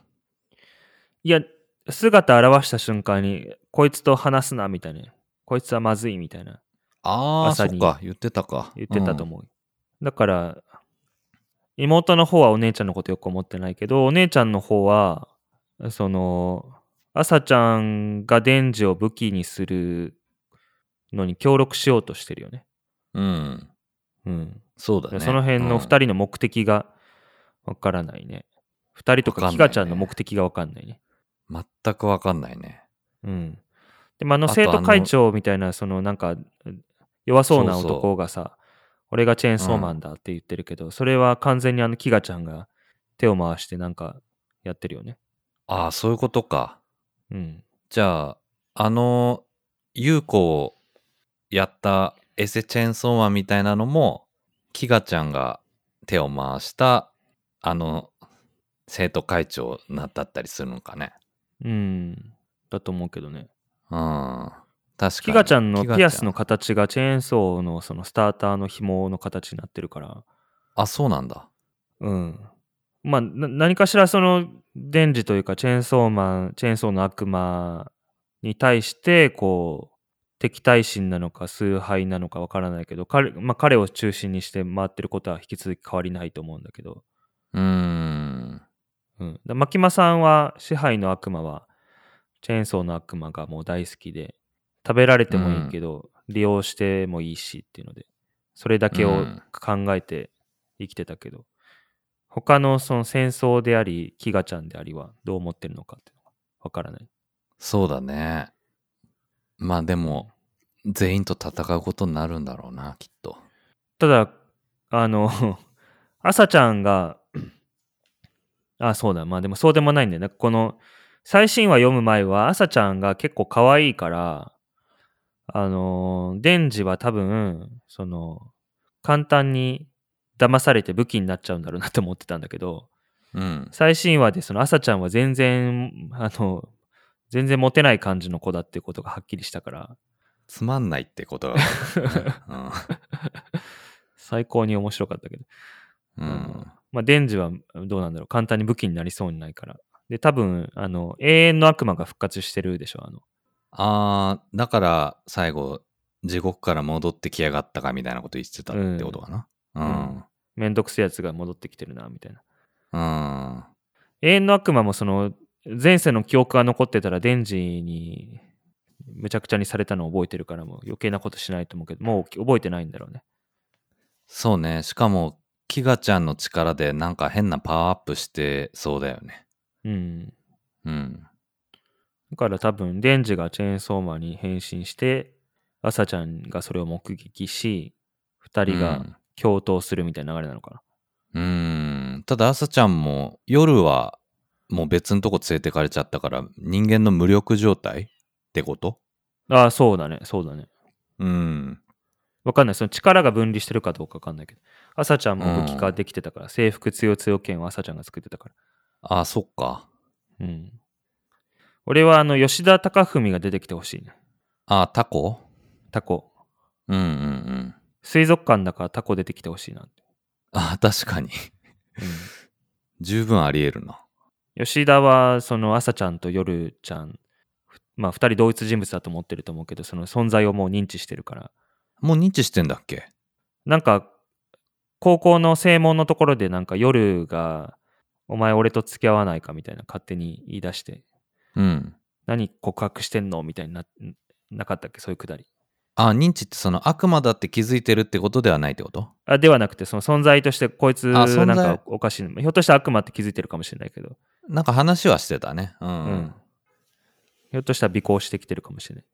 いや、姿現した瞬間に、こいつと話すな、みたいな。こいつはまずい、みたいな。ああ、そ朝にっか。言ってたか。言ってたと思う。だから、妹の方はお姉ちゃんのことよく思ってないけど、お姉ちゃんの方は、その、朝ちゃんがデンジを武器にするのに協力しようとしてるよね。うん。うん。うん。そうだね。その辺のうん2人の目的がわからないね。2人とかキガちゃんの目的がわかんないね。全くわかんないね。うん。でもあの生徒会長みたいな、そのなんか弱そうなそうそう男がさ、俺がチェーンソーマンだって言ってるけど、それは完全にあのキガちゃんが手を回してなんかやってるよね。ああ、そういうことか。うん。じゃあ、あの、優子をやったエセチェーンソーマンみたいなのも、キガちゃんが手を回した、あの、生徒会長なだったりするのかね。うん。だと思うけどね。うん。確かに。キガちゃんのピアスの形がチェーンソーのそのスターターの紐の形になってるから、あ、そうなんだ。うん。まあ、な何かしらその、デンジというか、チェーンソーマン、チェーンソーの悪魔に対して、こう、敵対心なのか、崇拝なのかわからないけど、彼,、まあ、彼を中心にして回ってることは引き続き変わりないと思うんだけど、うーん。うん。だ牧間さんは、支配の悪魔は、チェーンソーの悪魔がもう大好きで、食べられてもいいけど、利用してもいいしっていうので、それだけをうん考えて生きてたけど、他のその戦争であり、キガちゃんでありはどう思ってるのかっていうのがわからない。そうだね。まあでも、全員と戦うことになるんだろうな、きっと。ただ、あの、朝ちゃんが、あ、そうだ、まあでもそうでもないんだよね。この、最新話読む前は、朝ちゃんが結構可愛いから、あの、デンジは多分、その、簡単に騙されて武器になっちゃうんだろうなって思ってたんだけど、うん。最新話でその朝ちゃんは全然、あの、全然モテない感じの子だっていうことがはっきりしたから、つまんないってことがわかるね、最高に面白かったけど。うん。うん。まあ、デンジはどうなんだろう。簡単に武器になりそうにないから。で、多分、あの、永遠の悪魔が復活してるでしょ。あの、あー、だから最後、地獄から戻ってきやがったかみたいなこと言ってたってことかな？うん。めんどくせえやつが戻ってきてるな、みたいな。うん。永遠の悪魔もその、前世の記憶が残ってたら、デンジに、むちゃくちゃにされたのを覚えてるから、もう余計なことしないと思うけど、もう覚えてないんだろうね。そうね。しかも、キガちゃんの力でなんか変なパワーアップしてそうだよね。うん。うん。だから多分、デンジがチェーンソーマンに変身して、朝ちゃんがそれを目撃し、二人がうん共闘するみたいな流れなのかな。うーん。ただ、朝ちゃんも夜はもう別のとこ連れてかれちゃったから、人間の無力状態ってこと？ああ、そうだね、そうだね。うん。わかんない。その力が分離してるかどうかわかんないけど。朝ちゃんも武器化できてたから、制服強強剣を朝ちゃんが作ってたから。あ、そっか。うん。俺はあの、吉田隆文が出てきてほしいね。あ、タコ？タコ。うんうんうん。水族館だからタコ出てきてほしいなって。あ、確かに。十分あり得るな。うん。吉田は、その朝ちゃんと夜ちゃん、ふまあ二人同一人物だと思ってると思うけど、その存在をもう認知してるから。もう認知してんだっけ？なんか、高校の正門のところでなんか夜が、お前俺と付き合わないかみたいな勝手に言い出して、うん。何告白してんのみたいにな、なかったっけ？そういうくだり。あ、認知ってその悪魔だって気づいてるってことではないってこと？あではなくて、その存在としてこいつなんかおかしい。ひょっとしたら悪魔って気づいてるかもしれないけど、なんか話はしてたね。うん。うん。ひょっとしたら尾行してきてるかもしれない。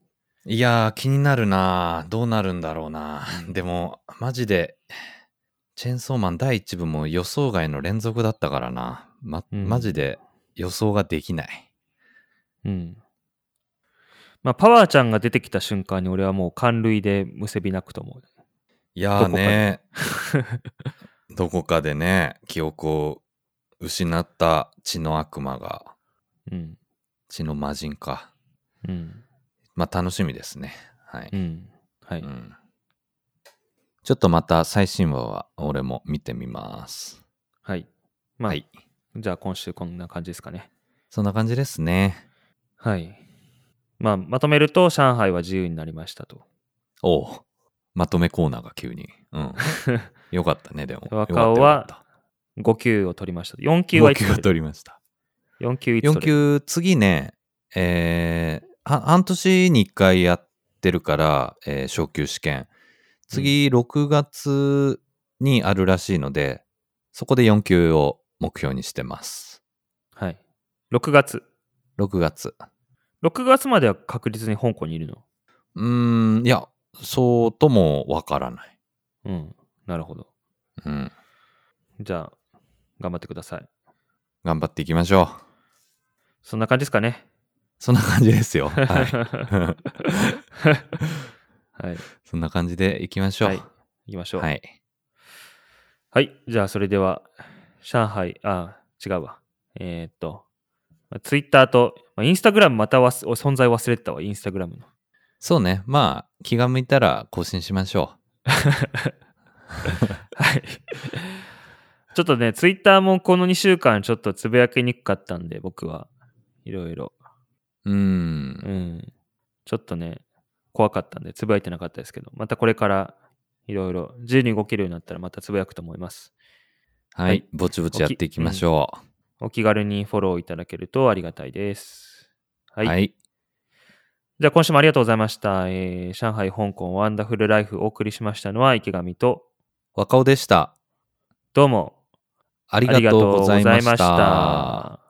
いやー、気になるなどうなるんだろうなでも、マジで、チェーンソーマン第1部も予想外の連続だったからな。ま、うんマジで予想ができない。うん。まあ、パワーちゃんが出てきた瞬間に俺はもう感類でむせび泣くと思う。いやーね どこかでね、記憶を失った血の悪魔が、うん。血の魔人か。うん。まあ楽しみですね。はい。うん。はい。うんちょっとまた最新話は俺も見てみます。はい。まあ、はい。じゃあ今週こんな感じですかね。そんな感じですね。はい。まあ、まとめると、上海は自由になりましたと。おうまとめコーナーが急に。うん。よかったね、でも。若尾は5級を取りました。4級はい5級取る取りました。4級いつ4取る級、次ね、えーは半年に1回やってるから、えー昇級試験。次、6月にあるらしいので、そこで4級を目標にしてます。はい。6月。6月。6月までは確実に香港にいるの？うーん、いや、そうともわからない。うん。なるほど。うん。じゃあ、頑張ってください。頑張っていきましょう。そんな感じですかね。そんな感じですよ。はい。はい。そんな感じでいきましょう。はい。行きましょう。ははい。い。じゃあ、それでは、上海、あ、違うわ。えーっと、ツイッターと、まあインスタグラムまたわす存在忘れてたわ、インスタグラムの。そうね。まあ、気が向いたら更新しましょ はい。ちょっとね、ツイッターもこの2週間ちょっとつぶやきにくかったんで、僕はいろいろ。う。うー。うんん。ちょっとね、怖かったんで、つぶやいてなかったですけど、またこれからいろいろ自由に動けるようになったらまたつぶやくと思います。はい。はいぼちぼちやっていきましょお気軽にフォローいただけるとありがたいです。う。はい。はい。じゃあ今週もありがとうございました。えー上海、香港、ワンダフルライフお送りしましたのは池上と、若尾でした。どうも。ありがとうございました